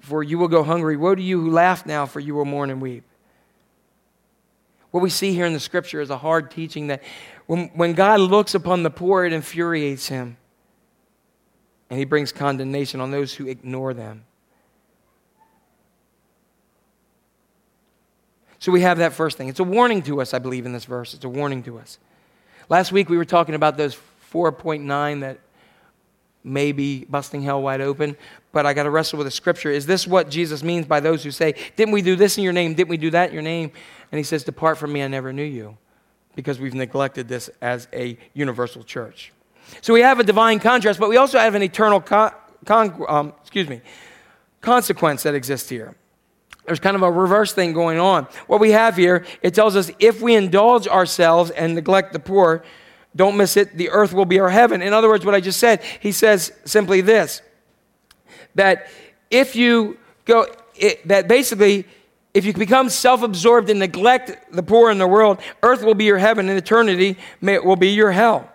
for you will go hungry. Woe to you who laugh now, for you will mourn and weep. What we see here in the scripture is a hard teaching that when, when God looks upon the poor, it infuriates him. And he brings condemnation on those who ignore them. So we have that first thing. It's a warning to us, I believe, in this verse. It's a warning to us. Last week we were talking about those 4.9 that may be busting hell wide open, but I got to wrestle with the scripture. Is this what Jesus means by those who say, Didn't we do this in your name? Didn't we do that in your name? And he says, Depart from me, I never knew you, because we've neglected this as a universal church. So we have a divine contrast, but we also have an eternal con- con- um, excuse me, consequence that exists here. There's kind of a reverse thing going on. What we have here, it tells us if we indulge ourselves and neglect the poor, don't miss it, the earth will be our heaven. In other words, what I just said, he says simply this that if you go, it, that basically, if you become self absorbed and neglect the poor in the world, earth will be your heaven and eternity will be your hell.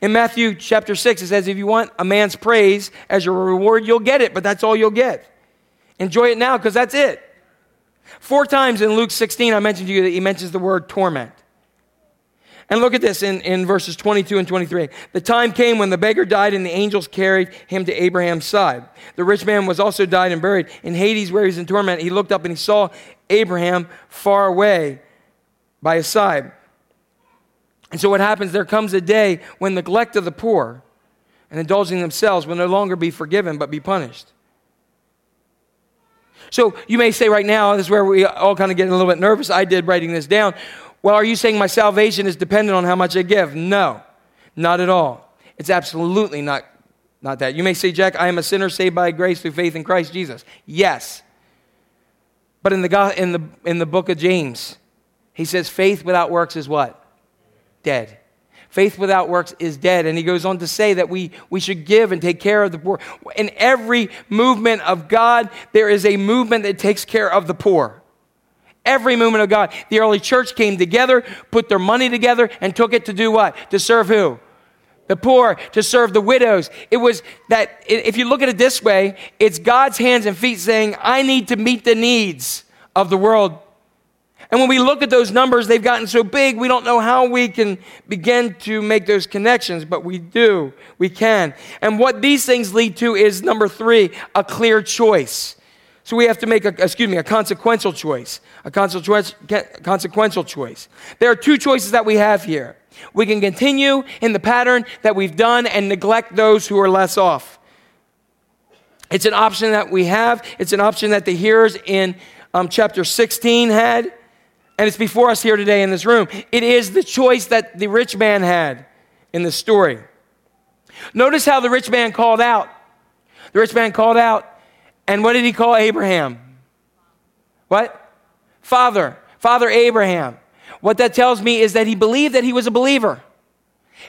In Matthew chapter 6, it says, if you want a man's praise as your reward, you'll get it, but that's all you'll get. Enjoy it now because that's it. Four times in Luke 16, I mentioned to you that he mentions the word torment. And look at this in, in verses 22 and 23. The time came when the beggar died and the angels carried him to Abraham's side. The rich man was also died and buried. In Hades, where he's in torment, he looked up and he saw Abraham far away by his side. And so what happens, there comes a day when neglect of the poor and indulging themselves will no longer be forgiven but be punished. So you may say right now, this is where we all kind of get a little bit nervous. I did writing this down. Well, are you saying my salvation is dependent on how much I give? No, not at all. It's absolutely not, not that. You may say, Jack, I am a sinner saved by grace through faith in Christ Jesus. Yes. But in the, in the, in the book of James, he says, faith without works is what? Dead. Faith without works is dead. And he goes on to say that we, we should give and take care of the poor. In every movement of God, there is a movement that takes care of the poor. Every movement of God. The early church came together, put their money together, and took it to do what? To serve who? The poor, to serve the widows. It was that, if you look at it this way, it's God's hands and feet saying, I need to meet the needs of the world. And when we look at those numbers, they've gotten so big, we don't know how we can begin to make those connections, but we do. We can. And what these things lead to is number three, a clear choice. So we have to make a, excuse me, a consequential choice. A consequential choice. There are two choices that we have here. We can continue in the pattern that we've done and neglect those who are less off. It's an option that we have. It's an option that the hearers in um, chapter 16 had. And it's before us here today in this room. It is the choice that the rich man had in the story. Notice how the rich man called out. The rich man called out, and what did he call Abraham? What? Father. Father Abraham. What that tells me is that he believed that he was a believer.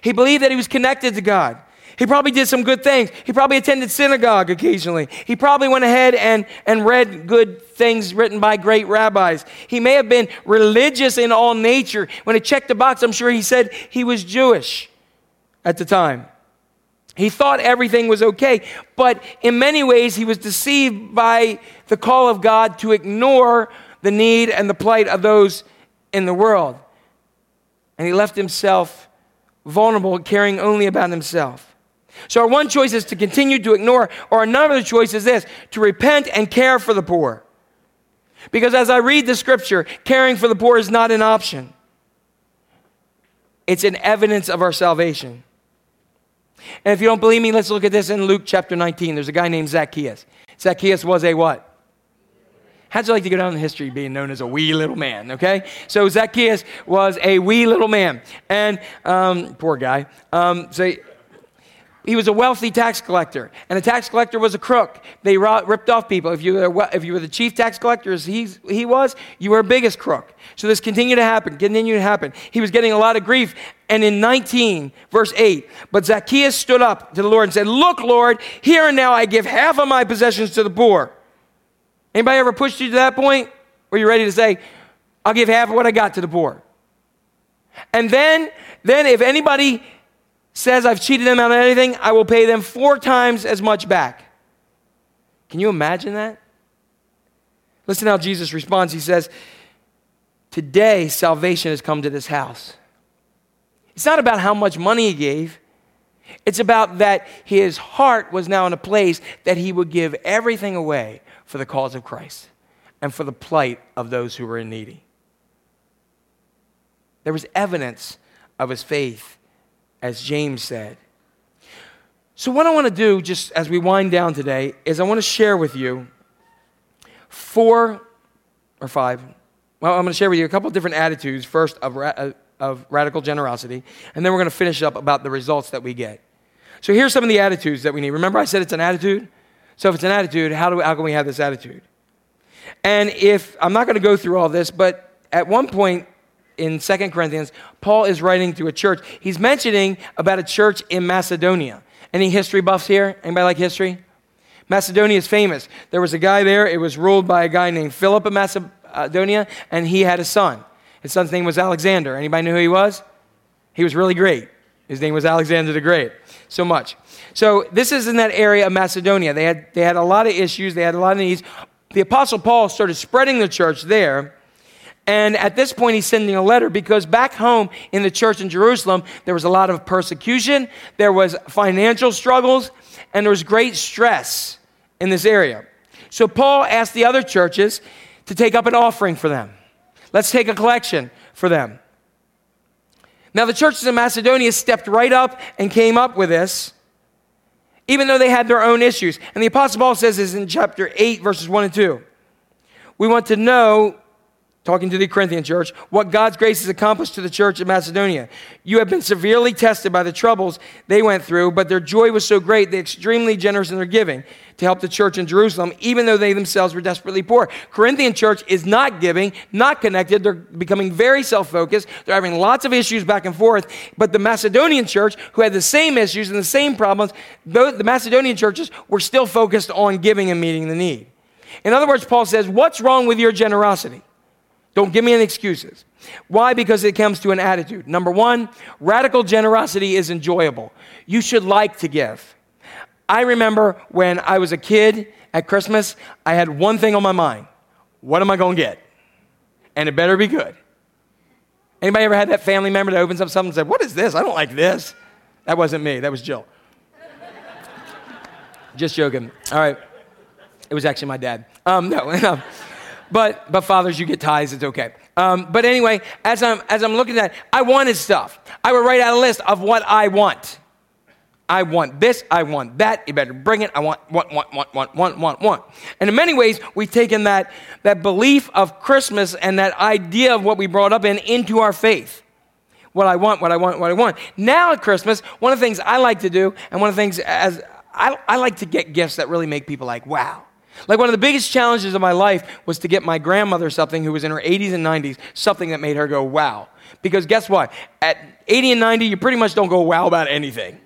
He believed that he was connected to God. He probably did some good things. He probably attended synagogue occasionally. He probably went ahead and, and read good things written by great rabbis. He may have been religious in all nature. When he checked the box, I'm sure he said he was Jewish at the time. He thought everything was okay, but in many ways, he was deceived by the call of God to ignore the need and the plight of those in the world. And he left himself vulnerable, caring only about himself. So, our one choice is to continue to ignore, or another choice is this to repent and care for the poor. Because as I read the scripture, caring for the poor is not an option, it's an evidence of our salvation. And if you don't believe me, let's look at this in Luke chapter 19. There's a guy named Zacchaeus. Zacchaeus was a what? How'd you like to go down in history being known as a wee little man, okay? So Zacchaeus was a wee little man. And um, poor guy. Um, so he was a wealthy tax collector, and a tax collector was a crook. They ripped off people. If you, were, if you were the chief tax collector, as he's, he was, you were a biggest crook. So this continued to happen, continued to happen. He was getting a lot of grief. And in 19, verse 8, but Zacchaeus stood up to the Lord and said, Look, Lord, here and now I give half of my possessions to the poor. Anybody ever pushed you to that point where you're ready to say, I'll give half of what I got to the poor? And then, then if anybody says I've cheated them out of anything, I will pay them four times as much back. Can you imagine that? Listen how Jesus responds. He says, Today salvation has come to this house. It's not about how much money he gave. It's about that his heart was now in a place that he would give everything away for the cause of Christ and for the plight of those who were in needy. There was evidence of his faith, as James said. So, what I want to do, just as we wind down today, is I want to share with you four or five. Well, I'm going to share with you a couple different attitudes first of, of radical generosity, and then we're going to finish up about the results that we get. So, here's some of the attitudes that we need. Remember, I said it's an attitude? So, if it's an attitude, how, do we, how can we have this attitude? And if, I'm not going to go through all this, but at one point in Second Corinthians, Paul is writing to a church. He's mentioning about a church in Macedonia. Any history buffs here? Anybody like history? Macedonia is famous. There was a guy there, it was ruled by a guy named Philip of Macedonia, uh, and he had a son. His son's name was Alexander. Anybody know who he was? He was really great. His name was Alexander the Great. So much. So this is in that area of Macedonia. They had, they had a lot of issues, they had a lot of needs. The Apostle Paul started spreading the church there. And at this point, he's sending a letter because back home in the church in Jerusalem, there was a lot of persecution, there was financial struggles, and there was great stress in this area. So Paul asked the other churches to take up an offering for them. Let's take a collection for them. Now, the churches in Macedonia stepped right up and came up with this, even though they had their own issues. And the Apostle Paul says this in chapter 8, verses 1 and 2. We want to know, talking to the Corinthian church, what God's grace has accomplished to the church of Macedonia. You have been severely tested by the troubles they went through, but their joy was so great, they're extremely generous in their giving to help the church in Jerusalem, even though they themselves were desperately poor. Corinthian church is not giving, not connected. They're becoming very self focused. They're having lots of issues back and forth. But the Macedonian church, who had the same issues and the same problems, the Macedonian churches were still focused on giving and meeting the need. In other words, Paul says, What's wrong with your generosity? Don't give me any excuses. Why? Because it comes to an attitude. Number one, radical generosity is enjoyable. You should like to give. I remember when I was a kid at Christmas, I had one thing on my mind what am I going to get? And it better be good. Anybody ever had that family member that opens up something and said, What is this? I don't like this. That wasn't me, that was Jill. <laughs> Just joking. All right. It was actually my dad. Um, no, <laughs> no. But, but fathers, you get ties, it's okay. Um, but anyway, as I'm, as I'm looking at I wanted stuff. I would write out a list of what I want. I want this, I want that, you better bring it, I want, want, want, want, want, want, want, want. And in many ways, we've taken that, that belief of Christmas and that idea of what we brought up in into our faith. What I want, what I want, what I want. Now at Christmas, one of the things I like to do, and one of the things as I, I like to get gifts that really make people like, wow. Like one of the biggest challenges of my life was to get my grandmother something who was in her 80s and 90s, something that made her go, wow. Because guess what? At 80 and 90, you pretty much don't go wow about anything.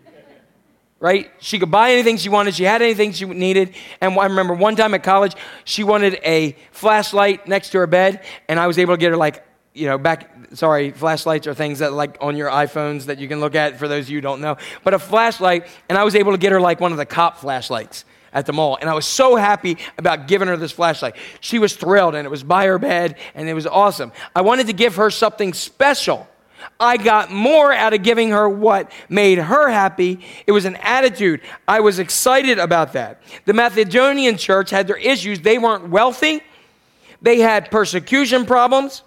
Right? She could buy anything she wanted. She had anything she needed. And I remember one time at college, she wanted a flashlight next to her bed, and I was able to get her like, you know, back. Sorry, flashlights are things that like on your iPhones that you can look at. For those of you don't know, but a flashlight, and I was able to get her like one of the cop flashlights at the mall. And I was so happy about giving her this flashlight. She was thrilled, and it was by her bed, and it was awesome. I wanted to give her something special. I got more out of giving her what made her happy. It was an attitude. I was excited about that. The Macedonian church had their issues. They weren't wealthy, they had persecution problems.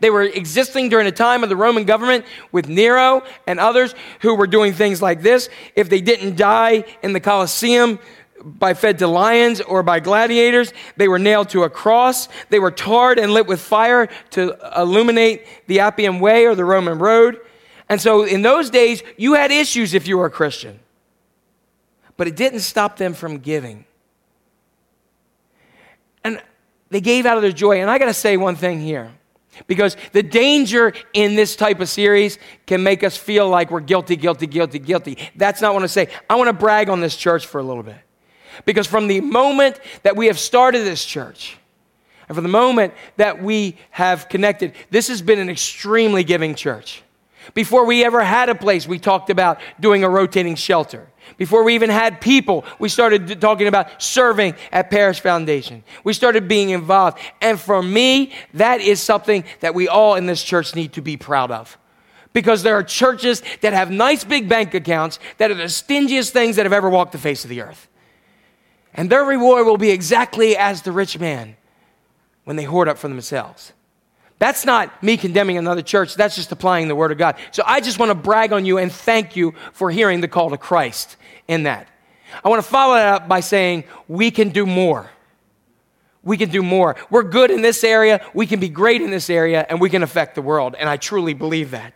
They were existing during a time of the Roman government with Nero and others who were doing things like this. If they didn't die in the Colosseum, by fed to lions or by gladiators. They were nailed to a cross. They were tarred and lit with fire to illuminate the Appian Way or the Roman road. And so in those days, you had issues if you were a Christian. but it didn't stop them from giving. And they gave out of their joy. And I got to say one thing here. Because the danger in this type of series can make us feel like we're guilty, guilty, guilty, guilty. That's not what I say. I want to brag on this church for a little bit. Because from the moment that we have started this church, and from the moment that we have connected, this has been an extremely giving church. Before we ever had a place, we talked about doing a rotating shelter. Before we even had people, we started talking about serving at Paris Foundation. We started being involved. And for me, that is something that we all in this church need to be proud of. Because there are churches that have nice big bank accounts that are the stingiest things that have ever walked the face of the earth. And their reward will be exactly as the rich man when they hoard up for themselves. That's not me condemning another church. That's just applying the word of God. So I just want to brag on you and thank you for hearing the call to Christ in that. I want to follow that up by saying we can do more. We can do more. We're good in this area, we can be great in this area, and we can affect the world. And I truly believe that.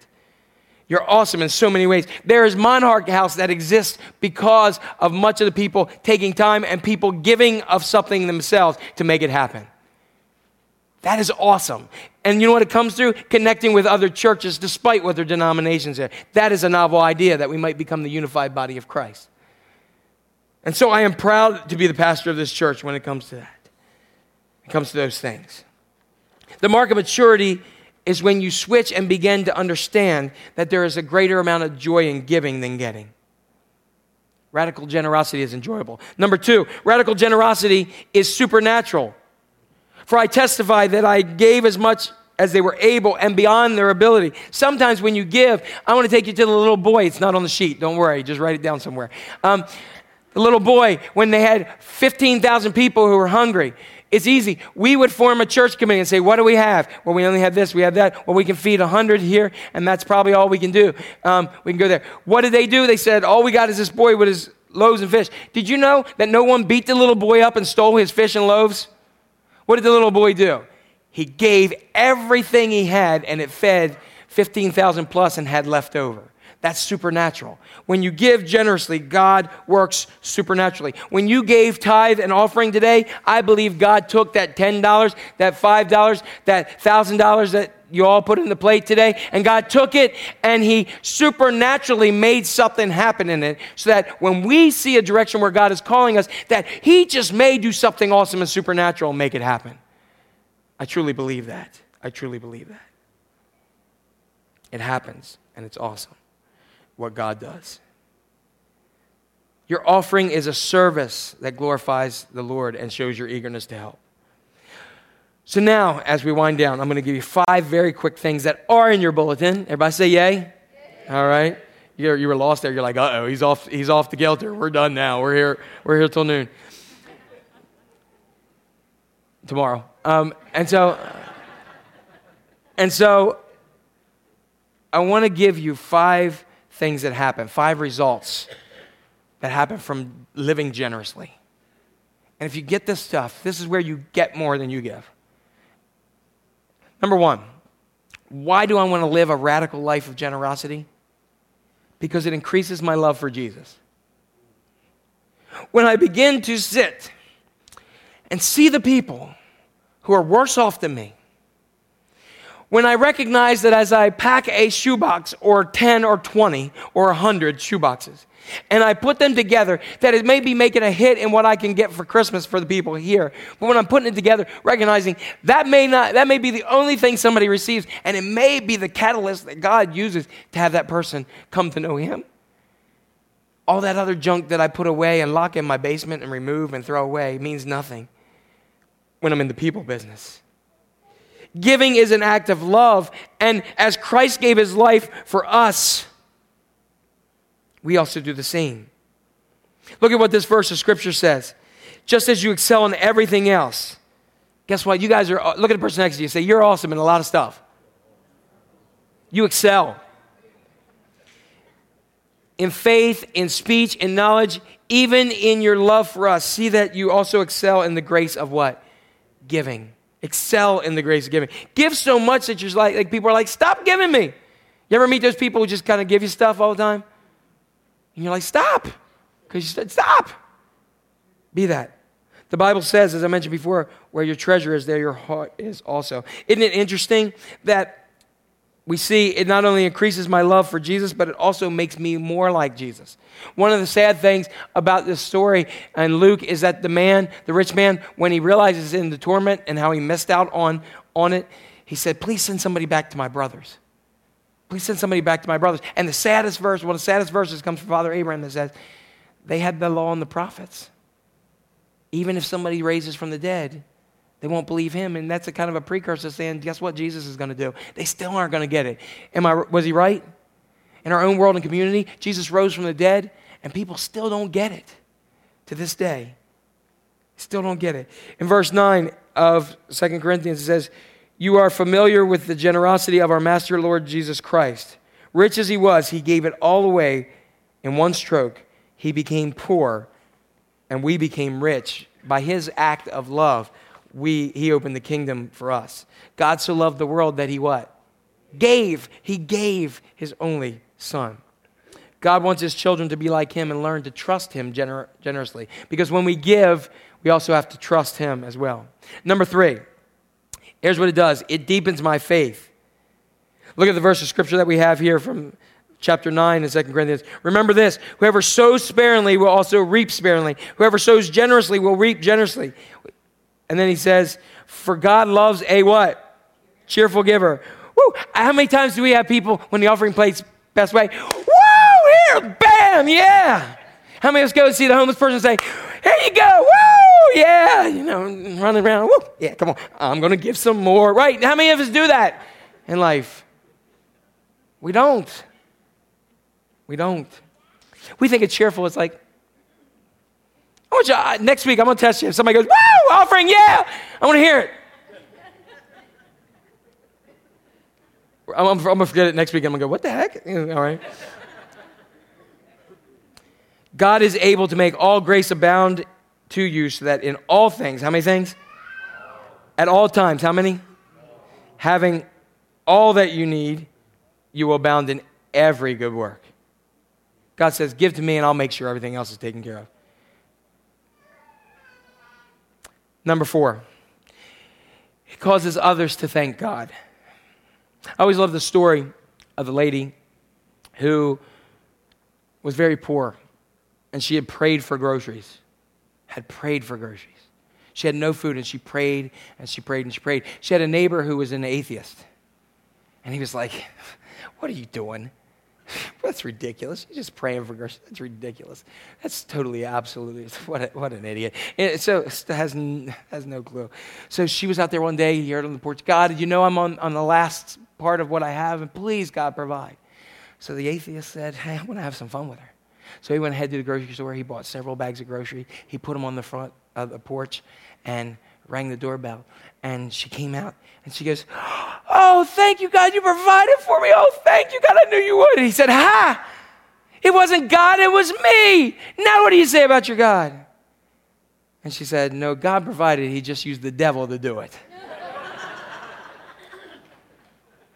You're awesome in so many ways. There is Monarch House that exists because of much of the people taking time and people giving of something themselves to make it happen. That is awesome. And you know what it comes through? Connecting with other churches despite what their denominations are. That is a novel idea that we might become the unified body of Christ. And so I am proud to be the pastor of this church when it comes to that. It comes to those things. The mark of maturity is when you switch and begin to understand that there is a greater amount of joy in giving than getting. Radical generosity is enjoyable. Number two, radical generosity is supernatural. For I testify that I gave as much as they were able and beyond their ability. Sometimes when you give, I want to take you to the little boy. It's not on the sheet. Don't worry. Just write it down somewhere. Um, the little boy, when they had 15,000 people who were hungry, it's easy. We would form a church committee and say, What do we have? Well, we only have this, we have that. Well, we can feed 100 here, and that's probably all we can do. Um, we can go there. What did they do? They said, All we got is this boy with his loaves and fish. Did you know that no one beat the little boy up and stole his fish and loaves? What did the little boy do? He gave everything he had and it fed 15,000 plus and had left over. That's supernatural. When you give generously, God works supernaturally. When you gave tithe and offering today, I believe God took that $10, that $5, that $1,000 that you all put in the plate today, and God took it and He supernaturally made something happen in it so that when we see a direction where God is calling us, that He just may do something awesome and supernatural and make it happen. I truly believe that. I truly believe that. It happens, and it's awesome what God does. Your offering is a service that glorifies the Lord and shows your eagerness to help. So now, as we wind down, I'm going to give you five very quick things that are in your bulletin. Everybody say yay. yay. All right. You're, you were lost there. You're like, uh oh, he's off, he's off the gelter. We're done now. We're here, we're here till noon. Tomorrow. Um, and so, and so, I want to give you five things that happen, five results that happen from living generously. And if you get this stuff, this is where you get more than you give. Number one, why do I want to live a radical life of generosity? Because it increases my love for Jesus. When I begin to sit and see the people who are worse off than me, when I recognize that as I pack a shoebox or 10 or 20 or 100 shoeboxes, and I put them together, that it may be making a hit in what I can get for Christmas for the people here. But when I'm putting it together, recognizing that may not, that may be the only thing somebody receives, and it may be the catalyst that God uses to have that person come to know Him. All that other junk that I put away and lock in my basement and remove and throw away means nothing when I'm in the people business. Giving is an act of love. And as Christ gave his life for us, we also do the same. Look at what this verse of scripture says. Just as you excel in everything else, guess what? You guys are, look at the person next to you say, You're awesome in a lot of stuff. You excel. In faith, in speech, in knowledge, even in your love for us. See that you also excel in the grace of what? Giving. Excel in the grace of giving. Give so much that you're like, like people are like, stop giving me. You ever meet those people who just kind of give you stuff all the time? And you're like, stop. Because you said, stop. Be that. The Bible says, as I mentioned before, where your treasure is, there your heart is also. Isn't it interesting that we see it not only increases my love for Jesus, but it also makes me more like Jesus. One of the sad things about this story in Luke is that the man, the rich man, when he realizes in the torment and how he missed out on, on it, he said, Please send somebody back to my brothers. Please send somebody back to my brothers. And the saddest verse, one of the saddest verses comes from Father Abraham that says, They had the law and the prophets. Even if somebody raises from the dead, they won't believe him. And that's a kind of a precursor saying, guess what Jesus is going to do? They still aren't going to get it. Am I, was he right? In our own world and community, Jesus rose from the dead, and people still don't get it to this day. Still don't get it. In verse 9 of Second Corinthians, it says, You are familiar with the generosity of our Master Lord Jesus Christ. Rich as he was, he gave it all away in one stroke. He became poor, and we became rich. By his act of love, we, he opened the kingdom for us. God so loved the world that he what? Gave. He gave his only son. God wants his children to be like him and learn to trust him gener- generously. Because when we give, we also have to trust him as well. Number three, here's what it does it deepens my faith. Look at the verse of scripture that we have here from chapter 9 in 2 Corinthians. Remember this whoever sows sparingly will also reap sparingly, whoever sows generously will reap generously. And then he says, For God loves a what? Cheerful giver. Woo! How many times do we have people when the offering plate's best way? Woo! Here, bam, yeah. How many of us go and see the homeless person and say, Here you go, woo, yeah, you know, running around, woo, yeah, come on, I'm gonna give some more, right? How many of us do that in life? We don't. We don't. We think it's cheerful. It's like, I want you, next week, I'm going to test you. If somebody goes, woo, offering, yeah, I want to hear it. I'm, I'm, I'm going to forget it next week. I'm going to go, what the heck? All right. God is able to make all grace abound to you so that in all things, how many things? At all times, how many? Having all that you need, you will abound in every good work. God says, Give to me, and I'll make sure everything else is taken care of. Number four, it causes others to thank God. I always love the story of the lady who was very poor and she had prayed for groceries. Had prayed for groceries. She had no food and she prayed and she prayed and she prayed. She had a neighbor who was an atheist. And he was like, <laughs> What are you doing? <laughs> That's ridiculous. You're just praying for groceries. That's ridiculous. That's totally, absolutely, <laughs> what, a, what an idiot. And so has, has no clue. So she was out there one day, he heard on the porch, God, you know I'm on, on the last part of what I have, and please, God, provide. So the atheist said, Hey, I want to have some fun with her. So he went ahead to the grocery store. He bought several bags of grocery. He put them on the front of the porch and rang the doorbell. And she came out and she goes, Oh, thank you, God. You provided for me. Oh, thank you, God. I knew you would. He said, Ha! It wasn't God, it was me. Now, what do you say about your God? And she said, No, God provided. He just used the devil to do it. <laughs>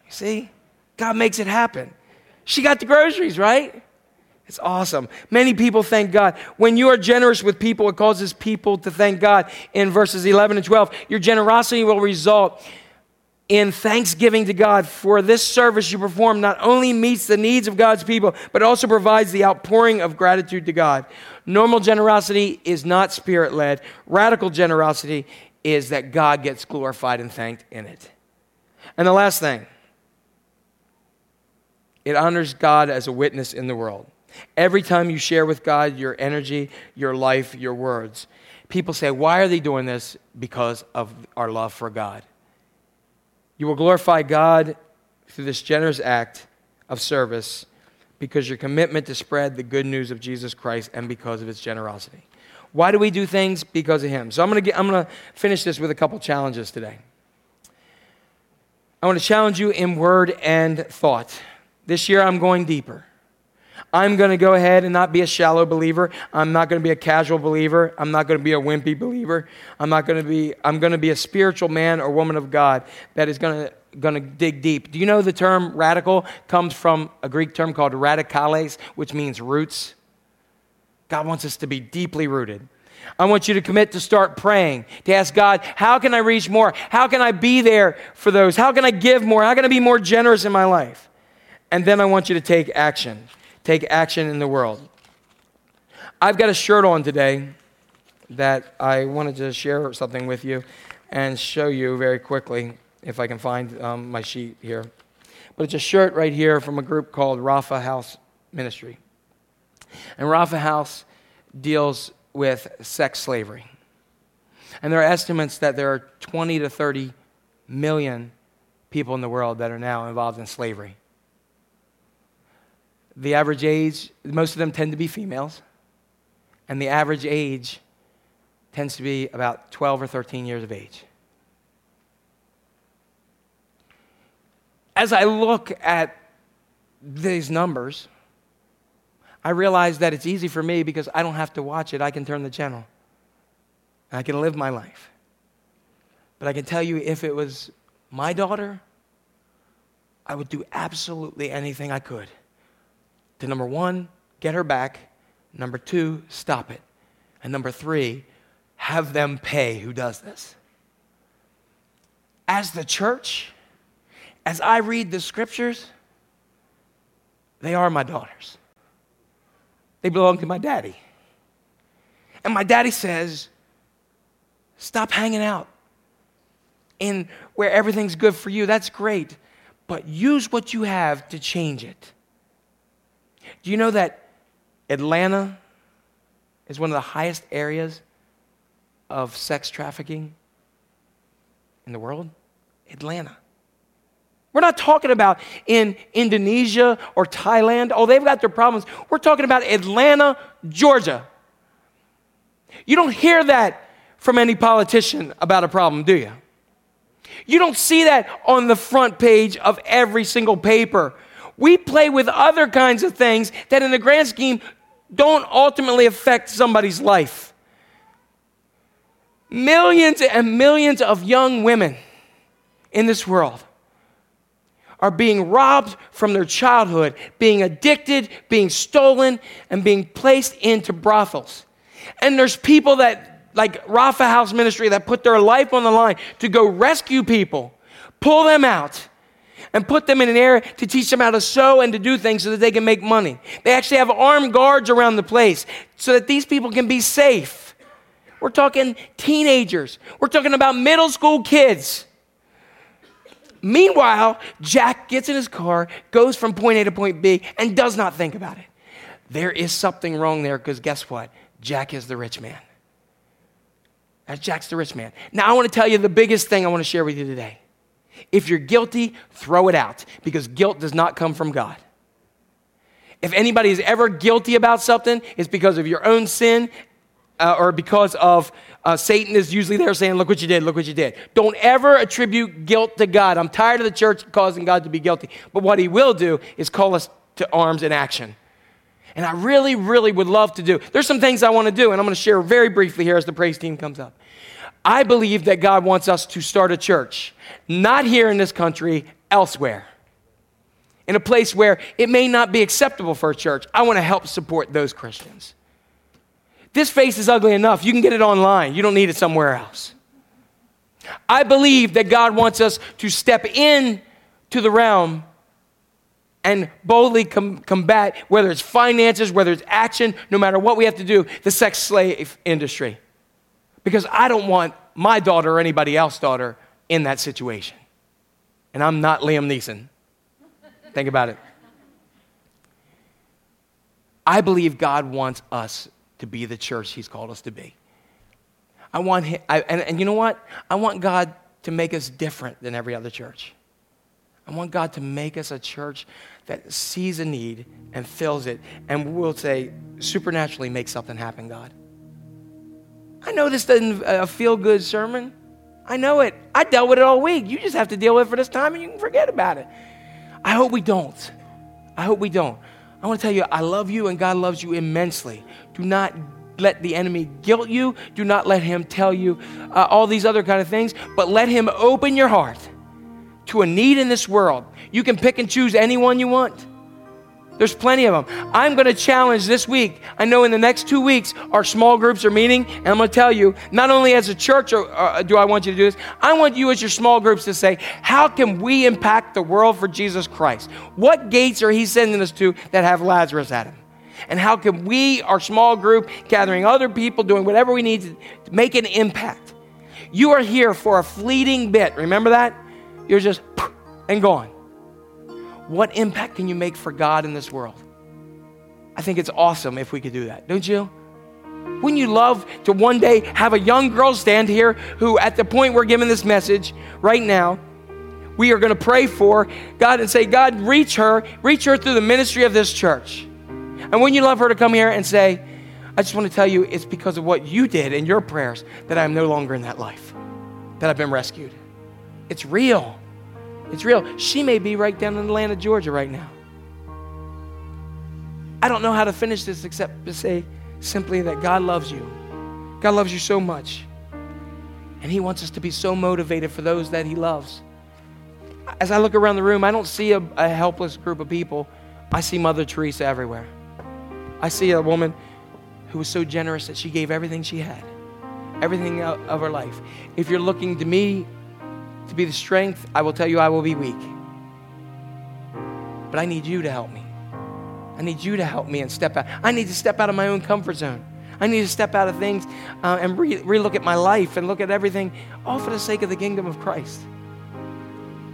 You see? God makes it happen. She got the groceries, right? It's awesome. Many people thank God. When you are generous with people, it causes people to thank God. In verses 11 and 12, your generosity will result in thanksgiving to God for this service you perform not only meets the needs of God's people, but also provides the outpouring of gratitude to God. Normal generosity is not spirit led, radical generosity is that God gets glorified and thanked in it. And the last thing, it honors God as a witness in the world. Every time you share with God your energy, your life, your words, people say, Why are they doing this? Because of our love for God. You will glorify God through this generous act of service because your commitment to spread the good news of Jesus Christ and because of its generosity. Why do we do things? Because of Him. So I'm going to I'm going to finish this with a couple challenges today. I want to challenge you in word and thought. This year I'm going deeper. I'm going to go ahead and not be a shallow believer. I'm not going to be a casual believer. I'm not going to be a wimpy believer. I'm not going to be I'm going to be a spiritual man or woman of God that is going to going to dig deep. Do you know the term radical comes from a Greek term called radicales, which means roots? God wants us to be deeply rooted. I want you to commit to start praying, to ask God, how can I reach more? How can I be there for those? How can I give more? How can I be more generous in my life? And then I want you to take action. Take action in the world. I've got a shirt on today that I wanted to share something with you and show you very quickly if I can find um, my sheet here. But it's a shirt right here from a group called Rapha House Ministry. And Rapha House deals with sex slavery. And there are estimates that there are 20 to 30 million people in the world that are now involved in slavery. The average age, most of them tend to be females, and the average age tends to be about 12 or 13 years of age. As I look at these numbers, I realize that it's easy for me because I don't have to watch it. I can turn the channel. I can live my life. But I can tell you if it was my daughter, I would do absolutely anything I could to number one, get her back. Number two, stop it. And number three, have them pay who does this. As the church, as I read the scriptures, they are my daughters. They belong to my daddy. And my daddy says, stop hanging out in where everything's good for you. That's great. But use what you have to change it. Do you know that Atlanta is one of the highest areas of sex trafficking in the world? Atlanta. We're not talking about in Indonesia or Thailand. Oh, they've got their problems. We're talking about Atlanta, Georgia. You don't hear that from any politician about a problem, do you? You don't see that on the front page of every single paper. We play with other kinds of things that, in the grand scheme, don't ultimately affect somebody's life. Millions and millions of young women in this world are being robbed from their childhood, being addicted, being stolen, and being placed into brothels. And there's people that, like Rapha House Ministry, that put their life on the line to go rescue people, pull them out, and put them in an area to teach them how to sew and to do things so that they can make money. They actually have armed guards around the place so that these people can be safe. We're talking teenagers, we're talking about middle school kids Meanwhile, Jack gets in his car, goes from point A to point B, and does not think about it. There is something wrong there because guess what? Jack is the rich man. That's Jack's the rich man. Now, I want to tell you the biggest thing I want to share with you today. If you're guilty, throw it out because guilt does not come from God. If anybody is ever guilty about something, it's because of your own sin uh, or because of uh, Satan is usually there saying, Look what you did, look what you did. Don't ever attribute guilt to God. I'm tired of the church causing God to be guilty. But what he will do is call us to arms and action. And I really, really would love to do. There's some things I want to do, and I'm going to share very briefly here as the praise team comes up. I believe that God wants us to start a church, not here in this country, elsewhere. In a place where it may not be acceptable for a church. I want to help support those Christians. This face is ugly enough. You can get it online. You don't need it somewhere else. I believe that God wants us to step in to the realm and boldly com- combat, whether it's finances, whether it's action, no matter what we have to do, the sex slave industry. Because I don't want my daughter or anybody else's daughter in that situation. And I'm not Liam Neeson. Think about it. I believe God wants us to be the church He's called us to be. I want him, I, and, and you know what? I want God to make us different than every other church. I want God to make us a church that sees a need and fills it, and we'll say, supernaturally make something happen, God. I know this doesn't a uh, feel good sermon. I know it. I dealt with it all week. You just have to deal with it for this time and you can forget about it. I hope we don't. I hope we don't. I want to tell you, I love you and God loves you immensely. Do not let the enemy guilt you. Do not let him tell you uh, all these other kind of things, but let him open your heart to a need in this world. You can pick and choose anyone you want. There's plenty of them. I'm going to challenge this week. I know in the next two weeks, our small groups are meeting, and I'm going to tell you, not only as a church or, uh, do I want you to do this, I want you as your small groups to say, how can we impact the world for Jesus Christ? What gates are He sending us to that have Lazarus at them? And how can we, our small group, gathering other people, doing whatever we need to make an impact? You are here for a fleeting bit. Remember that? You're just and gone what impact can you make for God in this world? I think it's awesome if we could do that, don't you? Wouldn't you love to one day have a young girl stand here who, at the point we're giving this message right now, we are going to pray for God and say, God, reach her, reach her through the ministry of this church. And wouldn't you love her to come here and say, I just want to tell you it's because of what you did in your prayers that I'm no longer in that life, that I've been rescued. It's real. It's real. She may be right down in Atlanta, Georgia right now. I don't know how to finish this except to say simply that God loves you. God loves you so much. And He wants us to be so motivated for those that He loves. As I look around the room, I don't see a, a helpless group of people. I see Mother Teresa everywhere. I see a woman who was so generous that she gave everything she had, everything of her life. If you're looking to me to be the strength, I will tell you I will be weak. But I need you to help me. I need you to help me and step out. I need to step out of my own comfort zone. I need to step out of things uh, and re- relook at my life and look at everything, all for the sake of the kingdom of Christ.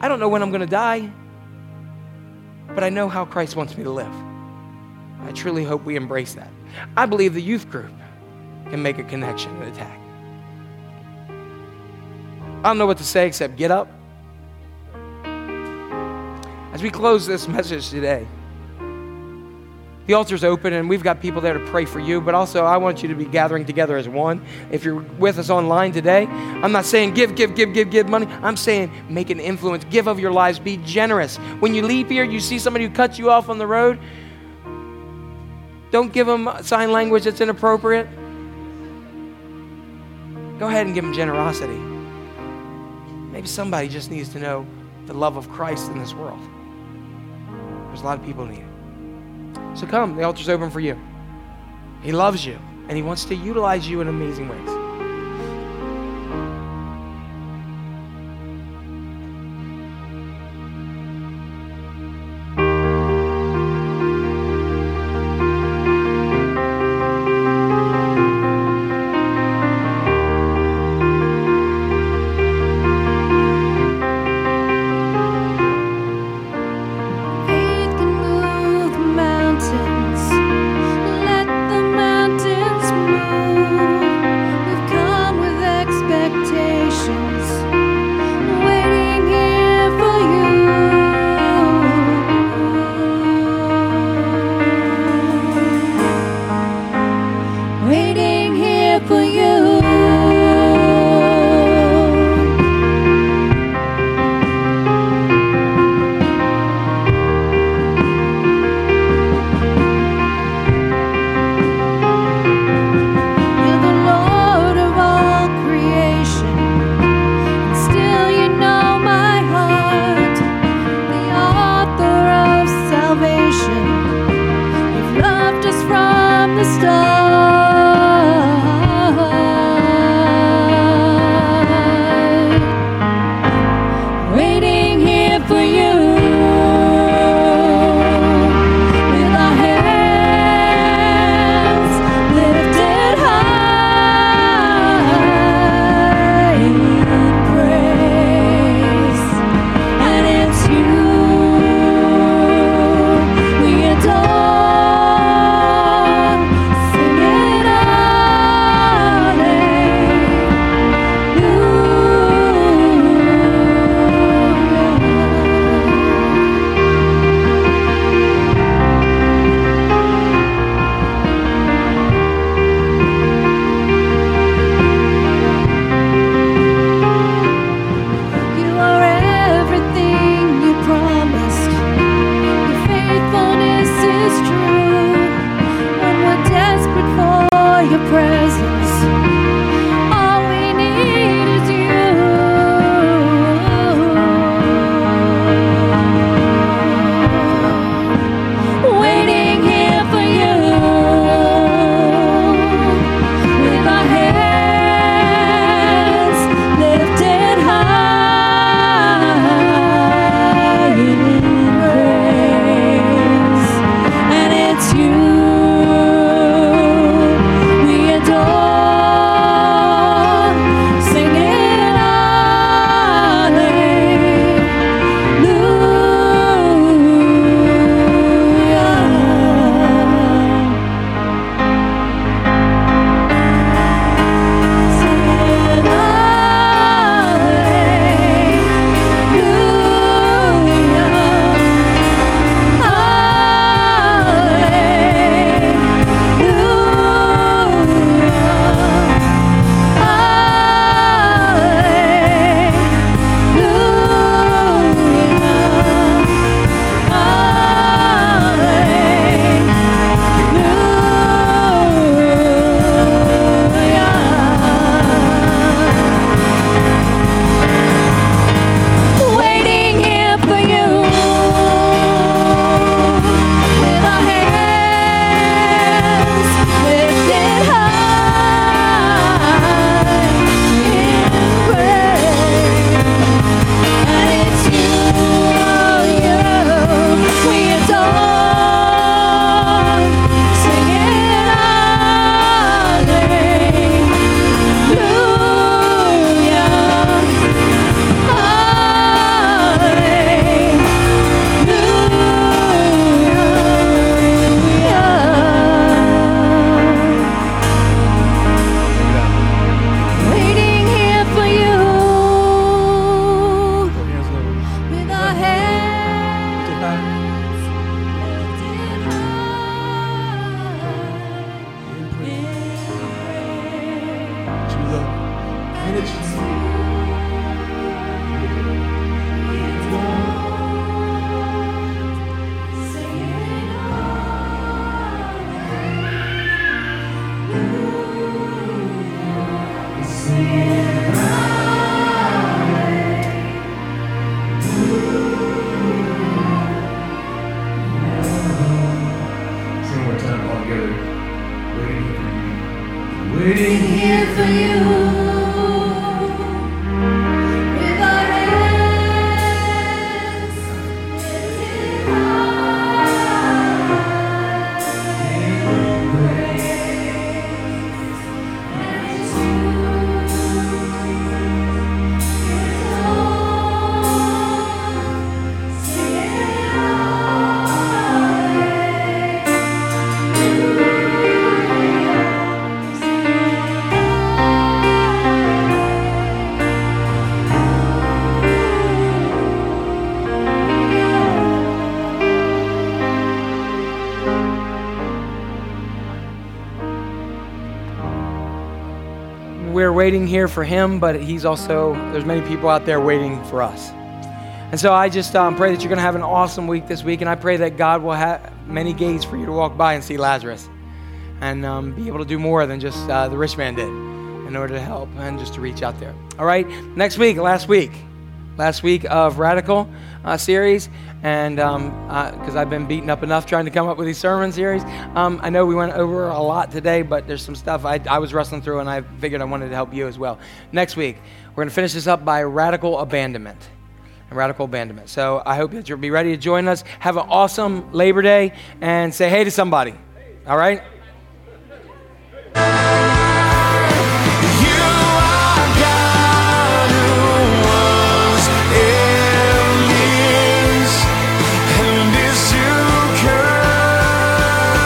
I don't know when I'm going to die, but I know how Christ wants me to live. I truly hope we embrace that. I believe the youth group can make a connection and attack. I don't know what to say except get up. As we close this message today, the altar's open and we've got people there to pray for you, but also I want you to be gathering together as one. If you're with us online today, I'm not saying give, give, give, give, give money. I'm saying make an influence, give of your lives, be generous. When you leave here, you see somebody who cuts you off on the road, don't give them sign language that's inappropriate. Go ahead and give them generosity. Maybe somebody just needs to know the love of Christ in this world. There's a lot of people need it. So come, the altar's open for you. He loves you, and He wants to utilize you in amazing ways. Waiting here for him, but he's also, there's many people out there waiting for us. And so I just um, pray that you're going to have an awesome week this week, and I pray that God will have many gates for you to walk by and see Lazarus and um, be able to do more than just uh, the rich man did in order to help and just to reach out there. All right, next week, last week, last week of Radical uh, series, and because I've been beaten up enough trying to come up with these sermon series, um, I know we went over a lot today, but there's some stuff I, I was wrestling through, and I figured I wanted to help you as well. Next week, we're going to finish this up by radical abandonment and radical abandonment. So I hope that you'll be ready to join us. Have an awesome Labor Day and say hey to somebody. All right?